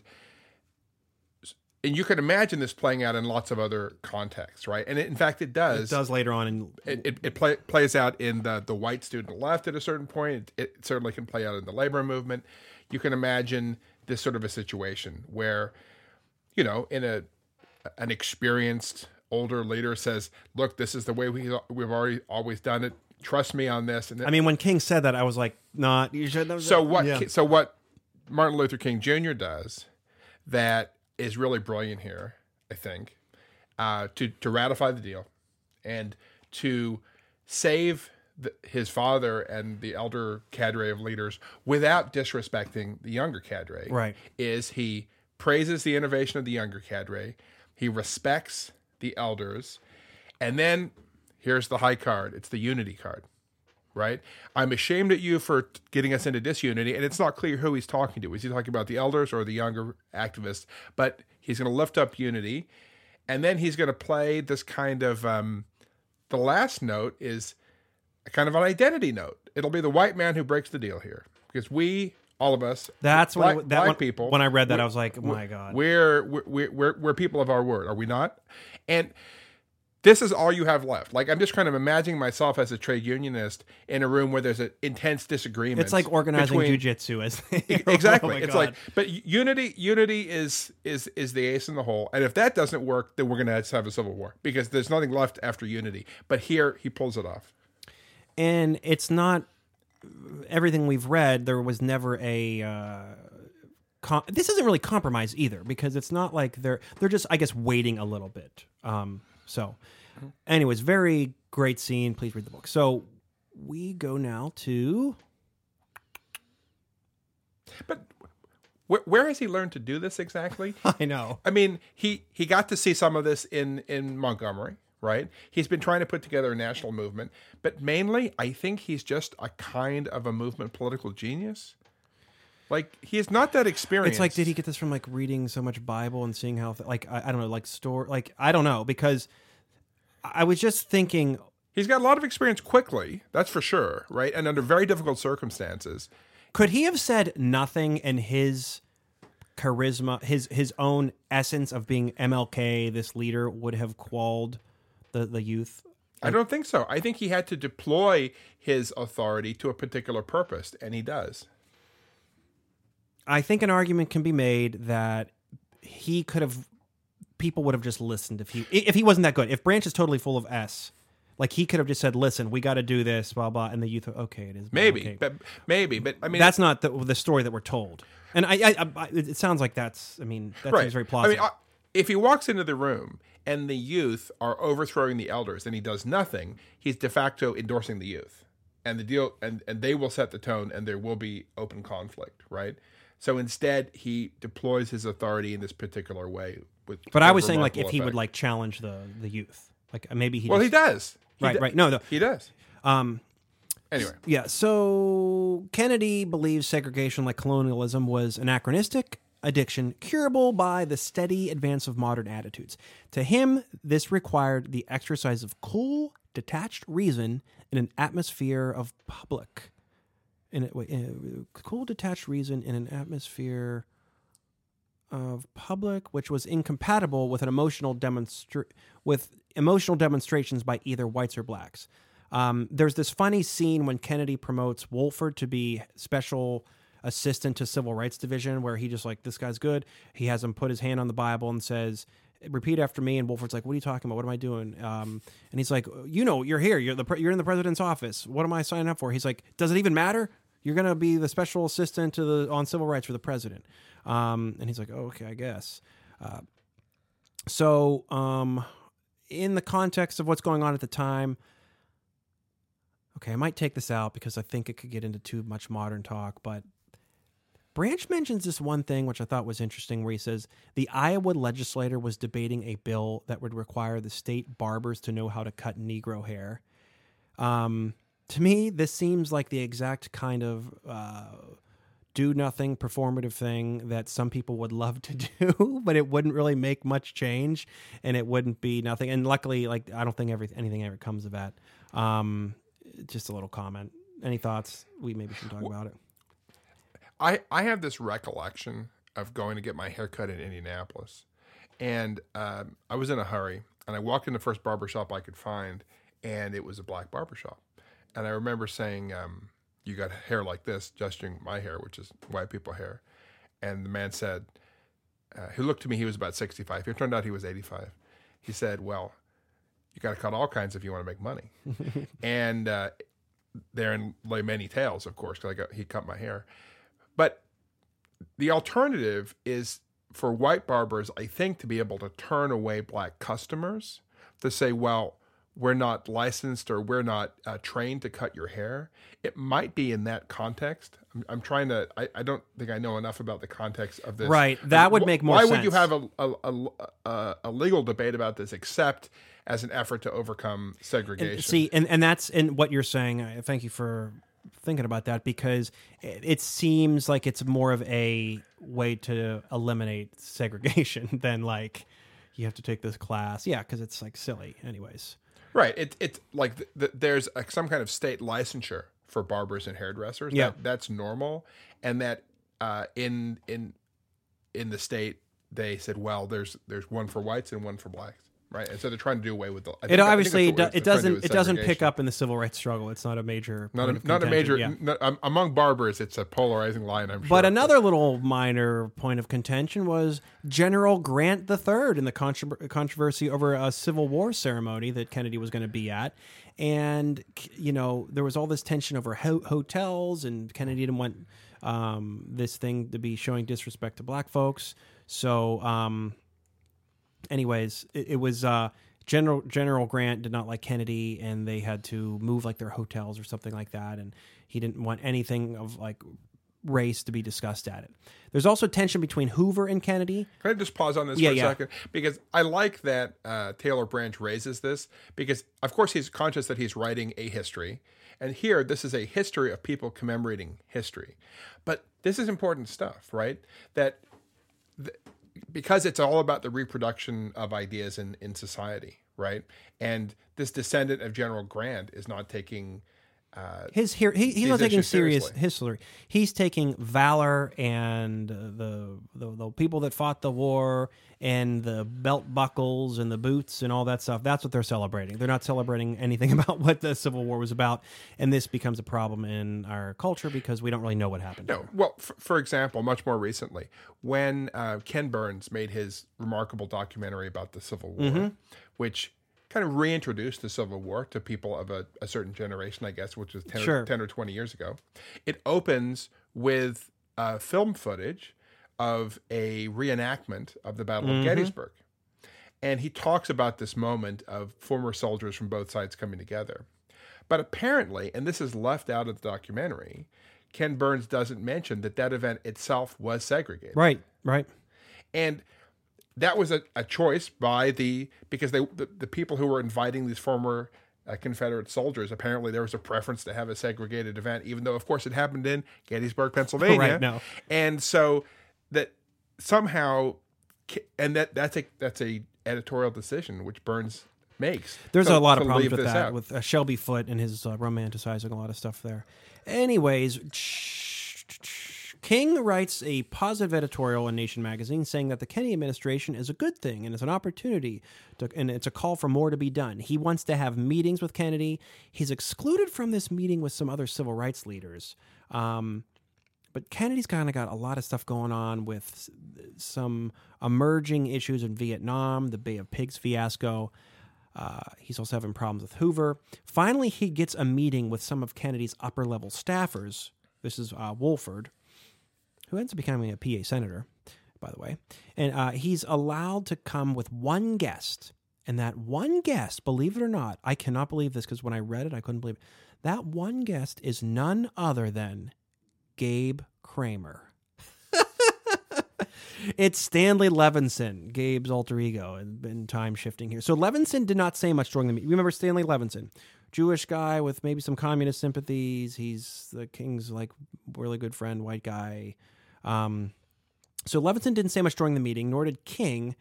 B: and you can imagine this playing out in lots of other contexts, right? And it, in fact, it does.
A: It does later on in
B: It, it, it play, plays out in the the white student left at a certain point. It, it certainly can play out in the labor movement. You can imagine this sort of a situation where, you know, in a an experienced older leader says, "Look, this is the way we we've already always done it. Trust me on this." And
A: I mean, when King said that, I was like, "Not you should."
B: so what?
A: Yeah.
B: So what? Martin Luther King Jr. does that is really brilliant here. I think uh, to to ratify the deal and to save the, his father and the elder cadre of leaders without disrespecting the younger cadre.
A: Right.
B: Is he praises the innovation of the younger cadre? He respects the elders, and then here's the high card. It's the unity card right? I'm ashamed at you for getting us into disunity, and it's not clear who he's talking to. Is he talking about the elders or the younger activists? But he's going to lift up unity, and then he's going to play this kind of. Um, the last note is kind of an identity note. It'll be the white man who breaks the deal here, because we, all of us,
A: That's
B: black,
A: when that
B: black
A: one,
B: people.
A: When I read that,
B: we-
A: I was like, "Oh my god!"
B: we're we're, we're we're people of our word, are we not? And this is all you have left. Like I'm just kind of imagining myself as a trade unionist in a room where there's an intense disagreement.
A: It's like organizing
B: between-
A: jujitsu as
B: exactly.
A: Oh
B: it's
A: God.
B: like, but unity, unity is is is the ace in the hole. And if that doesn't work, then we're going to have to have a civil war because there's nothing left after unity. But here, he pulls it off.
A: And it's not everything we've read. There was never a. Uh, com- this isn't really compromise either because it's not like they're they're just I guess waiting a little bit. Um, so, anyways, very great scene. Please read the book. So we go now to
B: But where, where has he learned to do this exactly?
A: I know
B: I mean, he he got to see some of this in in Montgomery, right? He's been trying to put together a national movement, but mainly, I think he's just a kind of a movement political genius. Like he is not that experienced.
A: It's like, did he get this from like reading so much Bible and seeing how, like, I, I don't know, like store, like, I don't know, because I was just thinking,
B: He's got a lot of experience quickly, that's for sure, right? And under very difficult circumstances.
A: could he have said nothing and his charisma, his his own essence of being MLK, this leader, would have quelled the the youth?
B: I don't think so. I think he had to deploy his authority to a particular purpose, and he does.
A: I think an argument can be made that he could have people would have just listened if he if he wasn't that good. If Branch is totally full of S, like he could have just said, "Listen, we got to do this," blah blah, and the youth, okay, it is
B: Maybe,
A: okay.
B: but maybe, but I mean,
A: that's not the, the story that we're told. And I, I, I it sounds like that's. I mean, that seems very plausible.
B: I mean, if he walks into the room and the youth are overthrowing the elders and he does nothing, he's de facto endorsing the youth. And the deal and, and they will set the tone and there will be open conflict, right? So instead he deploys his authority in this particular way with
A: But I was saying like if
B: remarkable
A: he would like challenge the the youth, like maybe he.
B: Well
A: just,
B: he does. He
A: right,
B: do-
A: right. No, no.
B: He does.
A: Um,
B: Anyway.
A: yeah. So Kennedy believes segregation, like colonialism, was anachronistic addiction curable by the steady advance of modern attitudes. To him, this required the exercise of cool, detached reason in an atmosphere of public. In a, wait, in a cool, detached reason in an atmosphere of public, which was incompatible with an emotional demonstra- with emotional demonstrations by either whites or blacks. Um, there's this funny scene when Kennedy promotes Wofford to be special assistant to civil rights division, where he just like this guy's good. He has him put his hand on the Bible and says, "Repeat after me." And Wofford's like, "What are you talking about? What am I doing?" Um, and he's like, "You know, you're here. You're the pre- you're in the president's office. What am I signing up for?" He's like, "Does it even matter? You're gonna be the special assistant to the on civil rights for the president." Um, and he's like, oh, "Okay, I guess." Uh, so, um, in the context of what's going on at the time, okay, I might take this out because I think it could get into too much modern talk, but Branch mentions this one thing which I thought was interesting where he says the Iowa legislator was debating a bill that would require the state barbers to know how to cut Negro hair. Um, to me, this seems like the exact kind of uh, do nothing performative thing that some people would love to do, but it wouldn't really make much change and it wouldn't be nothing. And luckily, like, I don't think every, anything ever comes of that. Um, just a little comment. Any thoughts? We maybe should talk about it.
B: I, I have this recollection of going to get my hair cut in Indianapolis. And um, I was in a hurry and I walked in the first barber shop I could find and it was a black barber shop. And I remember saying, um, You got hair like this, gesturing my hair, which is white people hair. And the man said, uh, Who looked to me, he was about 65. It turned out he was 85. He said, Well, you got to cut all kinds if you want to make money. and uh, therein lay many tales, of course, because he cut my hair. The alternative is for white barbers, I think, to be able to turn away black customers to say, well, we're not licensed or we're not uh, trained to cut your hair. It might be in that context. I'm, I'm trying to, I, I don't think I know enough about the context of this.
A: Right. That would
B: Wh-
A: make more
B: Why would you have a, a, a, a, a legal debate about this except as an effort to overcome segregation?
A: See, and, and that's and what you're saying. Thank you for thinking about that because it, seems like it's more of a way to eliminate segregation than like you have to take this class. Yeah, because it's like silly, anyways.
B: Right. It, it's like th- th- there's a, some kind of state licensure for barbers and hairdressers.
A: Yeah.
B: That, that's normal. And that uh, in in in the state they said, well, there's there's one for whites and one for blacks. Right. And so they're trying to do away with the. I think-
A: It
B: think
A: obviously do, it
B: do
A: doesn't
B: with
A: it doesn't pick up in the civil rights struggle. It's not a major
B: Not a, not a major.
A: yeah.
B: not- um, among barbers, it's a polarizing line. I'm sure.
A: But another little minor point of contention was General Grant III in the contro- controversy over a Civil War ceremony that Kennedy was going to be at. And, you know, there was all this tension over ho- hotels, and Kennedy didn't want um, this thing to be showing disrespect to black folks. So, um, anyways, it, it was. Uh, General General Grant did not like Kennedy, and they had to move like their hotels or something like that. And he didn't want anything of like race to be discussed at it. There's also tension between Hoover and Kennedy.
B: Can I just pause on this
A: Yeah,
B: for a
A: yeah.
B: second? Because I like that uh, Taylor Branch raises this because, of course, he's conscious that he's writing a history. And here, this is a history of people commemorating history. But this is important stuff, right? That th- because it's all about the reproduction of ideas in, in society, right? And this descendant of General Grant is not taking. Uh,
A: His here he, he's not taking serious
B: seriously.
A: history. He's taking valor and uh, the, the the people that fought the war and the belt buckles and the boots and all that stuff. That's what they're celebrating. They're not celebrating anything about what the Civil War was about. And this becomes a problem in our culture because we don't really know what happened.
B: No, well, for, for example, much more recently, when uh, Ken Burns made his remarkable documentary about the Civil War,
A: Mm-hmm.
B: which kind of reintroduced the Civil War to people of a, a certain generation, I guess, which was 10,
A: Sure.
B: or, 10 or 20 years ago, it opens with uh, film footage of a reenactment of the Battle
A: Mm-hmm.
B: of Gettysburg. And he talks about this moment of former soldiers from both sides coming together. But apparently, and this is left out of the documentary, Ken Burns doesn't mention that that event itself was segregated.
A: Right, right.
B: And that was a, a choice by the because they the, the people who were inviting these former uh, Confederate soldiers apparently there was a preference to have a segregated event, even though of course it happened in Gettysburg, Pennsylvania.
A: Right, no.
B: and so that somehow, and that that's a that's a editorial decision which Burns makes.
A: There's
B: to-
A: a lot of problems with that,
B: out.
A: with uh, Shelby Foote and his uh, romanticizing a lot of stuff there. Anyways, King writes a positive editorial in Nation magazine saying that the Kennedy administration is a good thing and it's an opportunity to, and it's a call for more to be done. He wants to have meetings with Kennedy. He's excluded from this meeting with some other civil rights leaders. Um, but Kennedy's kind of got a lot of stuff going on with some emerging issues in Vietnam, the Bay of Pigs fiasco. Uh, he's also having problems with Hoover. Finally, he gets a meeting with some of Kennedy's upper level staffers. This is uh, Wofford, who ends up becoming a PA senator, by the way. And uh, he's allowed to come with one guest. And that one guest, believe it or not, I cannot believe this because when I read it, I couldn't believe it. That one guest is none other than Gabe Kramer. it's Stanley Levison, Gabe's alter ego, and been time shifting here. So Levison did not say much during the meeting. Remember Stanley Levison, Jewish guy with maybe some communist sympathies. He's the king's like really good friend, white guy. Um, so Levison didn't say much during the meeting, nor did King.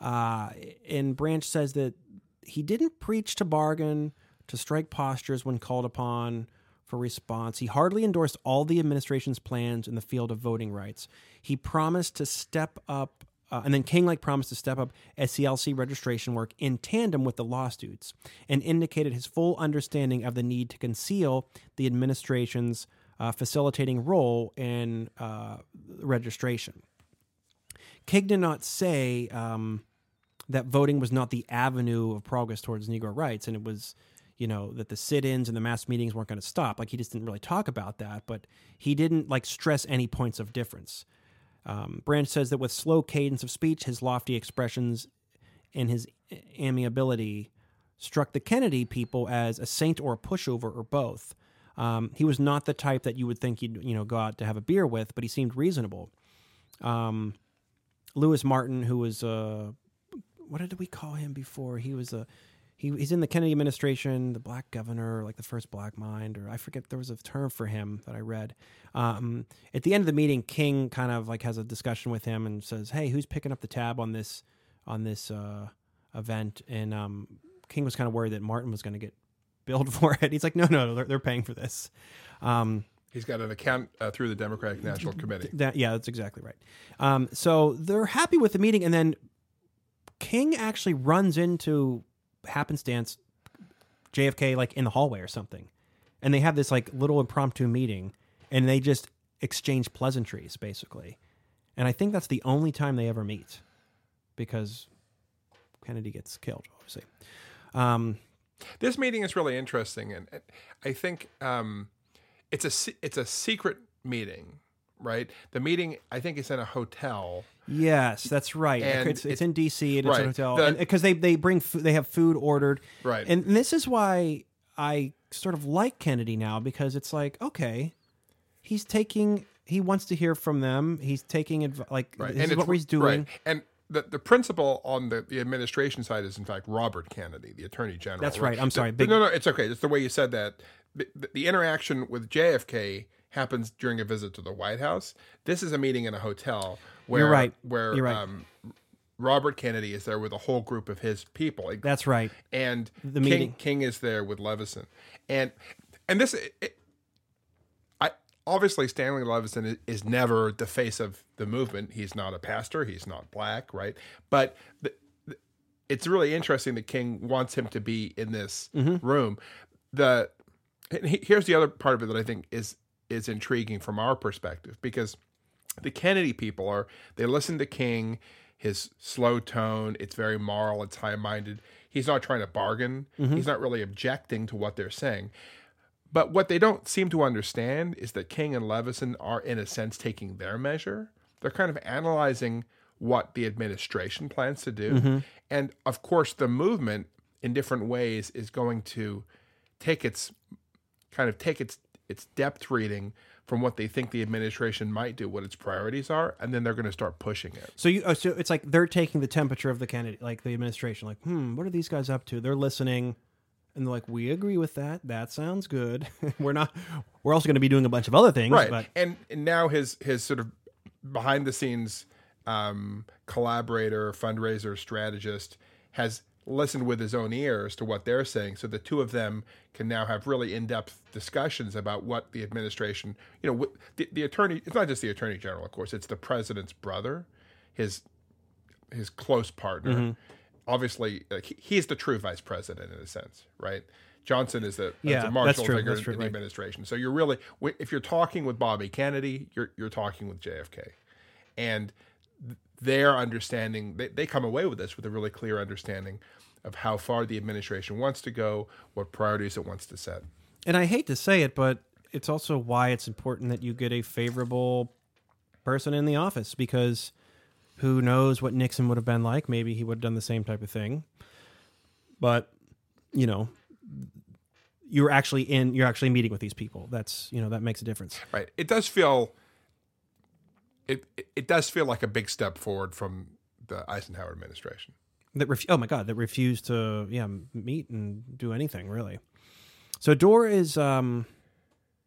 A: Uh, and Branch says that he didn't preach to bargain, to strike postures when called upon for response. He hardly endorsed all the administration's plans in the field of voting rights. He promised to step up, uh, and then King like promised to step up SCLC registration work in tandem with the lawsuits, and indicated his full understanding of the need to conceal the administration's uh, facilitating role in uh, registration. King did not say um, that voting was not the avenue of progress towards Negro rights, and it was, you know, that the sit-ins and the mass meetings weren't going to stop. Like he just didn't really talk about that, but he didn't like stress any points of difference. Um, Branch says that with slow cadence of speech, his lofty expressions, and his amiability struck the Kennedy people as a saint or a pushover or both. Um, he was not the type that you would think you'd you know go out to have a beer with, but he seemed reasonable. Um, Louis Martin, who was uh, what did we call him before? He was a he, he's in the Kennedy administration, the black governor, like the first black mind, or I forget there was a term for him that I read. Um, at the end of the meeting, King kind of like has a discussion with him and says, "Hey, who's picking up the tab on this on this uh, event?" And um, King was kind of worried that Martin was going to get billed for it. He's like, "No, no, they're, they're paying for this." Um,
B: He's got an account uh, through the Democratic National Committee.
A: that yeah, that's exactly right. Um, so they're happy with the meeting, and then King actually runs into happenstance JFK like in the hallway or something, and they have this like little impromptu meeting, and they just exchange pleasantries basically, and I think that's the only time they ever meet, because Kennedy gets killed, obviously. Um,
B: This meeting is really interesting, and I think um, it's a it's a secret meeting, right? The meeting I think is in a hotel.
A: Yes, that's right.
B: And
A: it's, it's
B: it-
A: in DC and it's a
B: right.
A: hotel
B: The-
A: because uh, they they bring food, they have food ordered.
B: Right.
A: And this is why I sort of like Kennedy now because it's like okay, he's taking he wants to hear from them. He's taking adv- like
B: Right.
A: this is what he's doing.
B: Right. And the, the principal on the, the administration side is in fact Robert Kennedy, the Attorney General.
A: That's right. I'm sorry.
B: the-
A: Big-
B: no, no, it's okay. It's the way you said that. The, the interaction with JFK happens during a visit to the White House. This is a meeting in a hotel where
A: You're right.
B: where
A: You're right.
B: Um, Robert Kennedy is there with a whole group of his people.
A: That's right.
B: and
A: The
B: King,
A: meeting.
B: King is there with Levison, and and this, it, I obviously Stanley Levison is, is never the face of the movement. He's not a pastor. He's not black, right? But the, the- it's really interesting that King wants him to be in this
A: Mm-hmm.
B: room. The here's the other part of it that I think is is intriguing from our perspective because the Kennedy people are they listen to King, his slow tone, it's very moral, it's high minded. He's not trying to bargain. Mm-hmm. He's not really objecting to what they're saying. But what they don't seem to understand is that King and Levison are, in a sense, taking their measure. they're kind of analyzing what the administration plans to do. Mm-hmm. And of course, the movement in different ways is going to take its kind of take its its depth reading from what they think the administration might do, what its priorities are, and then they're going to start pushing it.
A: So you, oh, so it's like they're taking the temperature of the candidate, like the administration. Like, hmm, what are these guys up to? They're listening, and they're like, we agree with that. That sounds good. we're not. We're also going to be doing a bunch of other things,
B: right
A: But
B: and, and now his his sort of behind the scenes um, collaborator fundraiser strategist has listened with his own ears to what they're saying. So the two of them can now have really in-depth discussions about what the administration you know the, the attorney it's not just the attorney general of course it's the president's brother his his close partner.
A: Mm-hmm.
B: obviously like, he, he's the true vice president in a sense right? Johnson is the,
A: Yeah,
B: marshal
A: true,
B: figure in, in the administration. So you're really if you're talking with bobby kennedy you're you're talking with jfk and their understanding they, they come away with this with a really clear understanding of how far the administration wants to go what priorities it wants to set
A: and I hate to say it, but it's also why it's important that you get a favorable person in the office because who knows what Nixon would have been like? Maybe he would have done the same type of thing. But you know, you're actually in. You're actually meeting with these people. That's you know that makes a difference.
B: right it does feel it it- it does feel like a big step forward from the eisenhower administration
A: that ref- oh my god that refused to yeah meet and do anything really so Doar is um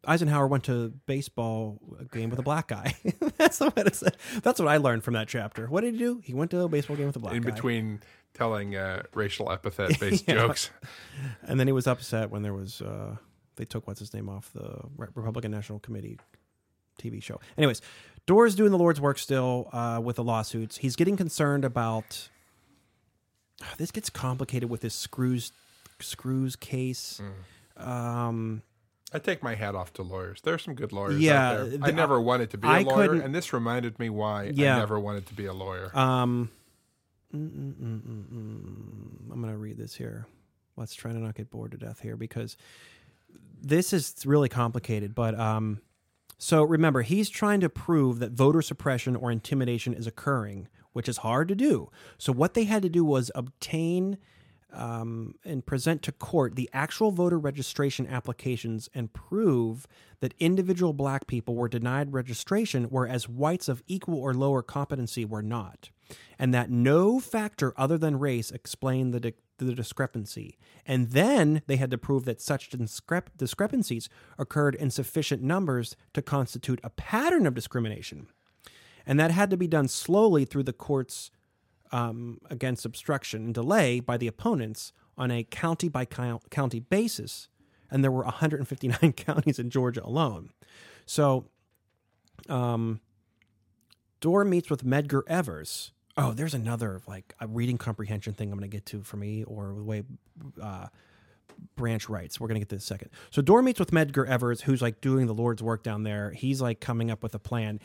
A: Eisenhower went to baseball game with a black guy. that's what it said. That's what I learned from that chapter. What did he do? He went to a baseball game with a black guy.
B: in
A: guy.
B: between telling uh, racial epithet based
A: Yeah.
B: jokes
A: and then he was upset when there was uh they took what's his name off the Republican National Committee TV show. Anyways, Doar is doing the Lord's work still uh, with the lawsuits. He's getting concerned about. This gets complicated with this screws screws case. Um,
B: I take my hat off to lawyers. There are some good lawyers
A: Yeah,
B: out there. I
A: the-
B: never wanted to be a lawyer, and this reminded me why
A: Yeah.
B: I never wanted to be a lawyer.
A: um, mm, mm, mm, mm, mm. I'm gonna read this here. Let's try to not get bored to death here because this is really complicated. But um, so remember, he's trying to prove that voter suppression or intimidation is occurring, which is hard to do. So what they had to do was obtain um, and present to court the actual voter registration applications and prove that individual black people were denied registration, whereas whites of equal or lower competency were not, and that no factor other than race explained the, di- the discrepancy. And then they had to prove that such discrep- discrepancies occurred in sufficient numbers to constitute a pattern of discrimination. And that had to be done slowly through the courts um, against obstruction and delay by the opponents on a county by county basis. And there were 159 counties in Georgia alone. So, um, Doar meets with Medgar Evers. Oh, there's another like a reading comprehension thing I'm going to get to for me, or the way uh, Branch writes. We're going to get to this second. So Doar meets with Medgar Evers, who's like doing the Lord's work down there. He's like coming up with a plan.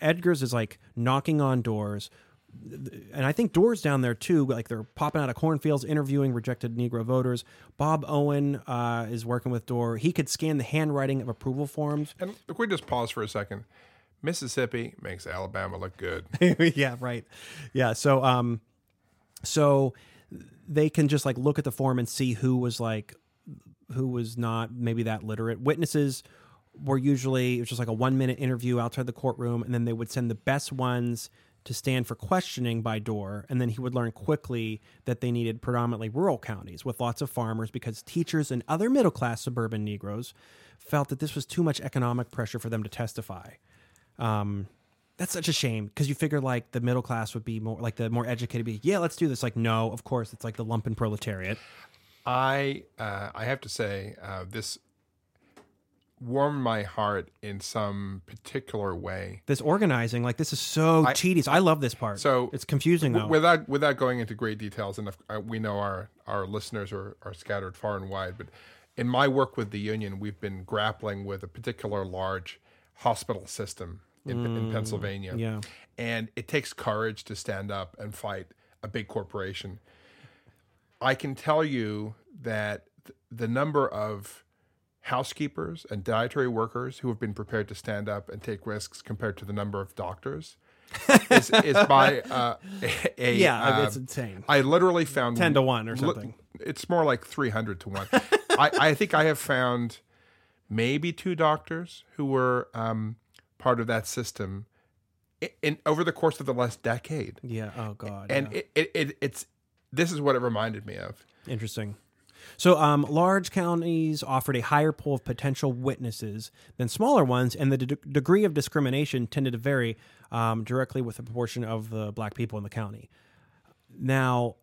A: Edgar's is like knocking on doors. And I think doors down there too. Like they're popping out of cornfields, interviewing rejected Negro voters. Bob Owen uh, is working with Doar. He could scan the handwriting of approval forms.
B: and if we just pause for a second, Mississippi makes Alabama look good.
A: yeah, right. Yeah. So, um, so they can just like look at the form and see who was like, who was not maybe that literate. Witnesses were usually it was just like a one minute interview outside the courtroom, and then they would send the best ones to stand for questioning by Doar, and then he would learn quickly that they needed predominantly rural counties with lots of farmers because teachers and other middle class suburban Negroes felt that this was too much economic pressure for them to testify. Um, that's such a shame because you figure like the middle class would be more like the more educated be yeah let's do this. Like no of course it's like the lumpen proletariat.
B: I uh, I have to say uh, this warmed my heart in some particular way.
A: this organizing like this is so tedious. I love this part.
B: So,
A: it's confusing though.
B: Without without going into great details, and if, uh, we know our our listeners are, are scattered far and wide, but in my work with the union, we've been grappling with a particular large hospital system in, in Pennsylvania,
A: yeah
B: and it takes courage to stand up and fight a big corporation. I can tell you that the number of housekeepers and dietary workers who have been prepared to stand up and take risks compared to the number of doctors is, is by uh, a, a
A: Yeah,
B: uh,
A: it's insane.
B: I literally found
A: 10 to 1 or
B: li-
A: something.
B: it's more like three hundred to one. I, I think I have found maybe two doctors who were um, part of that system in, in over the course of the last decade,
A: Yeah. Oh God.
B: and
A: yeah.
B: it, it, it it's this is what it reminded me of.
A: Interesting. So, um, large counties offered a higher pool of potential witnesses than smaller ones, and the de- degree of discrimination tended to vary um, directly with the proportion of the black people in the county. Now,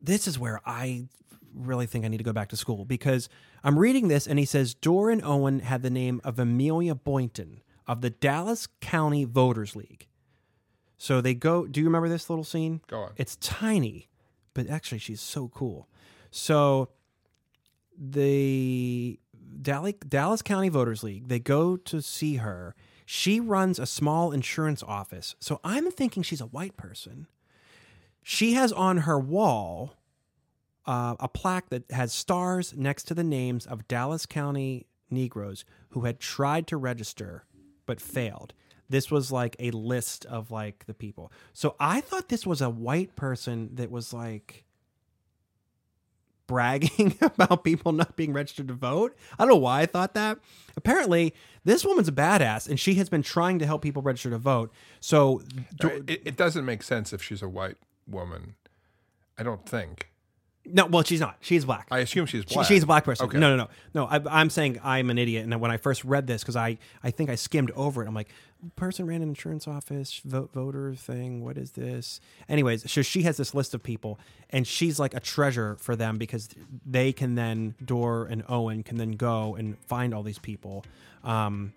A: this is where I really think I need to go back to school because I'm reading this, and he says Doran Owen had the name of Amelia Boynton of the Dallas County Voters League. So they go. Do you remember this little scene?
B: Go on.
A: It's tiny, but actually she's so cool. So the Dallas, Dallas County Voters League, they go to see her. She runs a small insurance office. So I'm thinking she's a white person. She has on her wall uh, a plaque that has stars next to the names of Dallas County Negroes who had tried to register but failed. This was like a list of like the people. So I thought this was a white person that was like bragging about people not being registered to vote. I don't know why I thought that. Apparently, this woman's a badass and she has been trying to help people register to vote. So
B: it, it doesn't make sense if she's a white woman. I don't think.
A: No, well, she's not. She's black.
B: I assume she's
A: She-
B: black.
A: She's a black person.
B: Okay.
A: No, no, no, no. I, I'm saying I'm an idiot. And when I first read this, because I, I think I skimmed over it, I'm like, person ran an insurance office, vote, voter thing. What is this? Anyways, so she has this list of people, and she's like a treasure for them because they can then Doar and Owen can then go and find all these people. Um,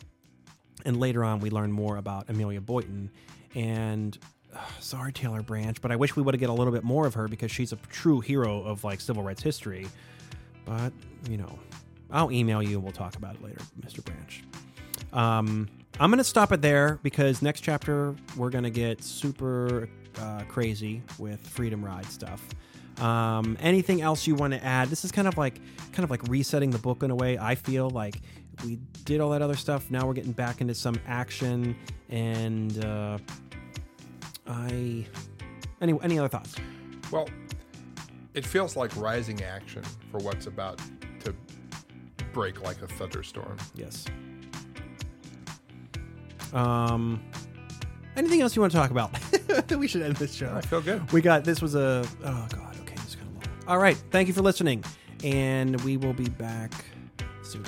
A: and later on, we learn more about Amelia Boynton, and. Sorry, Taylor Branch, but I wish we would have get a little bit more of her because she's a true hero of like civil rights history. But, you know, I'll email you and we'll talk about it later, Mr. Branch. Um, I'm to stop it there because next chapter we're to get super uh, crazy with Freedom Ride stuff. Um, anything else you want to add? This is kind of like kind of like resetting the book in a way. I feel like we did all that other stuff. Now we're getting back into some action, and uh, I. Any any other thoughts?
B: Well, it feels like rising action for what's about to break like a thunderstorm.
A: Yes. Um, anything else you want to talk about? we should end this show.
B: I feel good.
A: We got this was a oh god okay this is kind of long. All right, thank you for listening, and we will be back soon.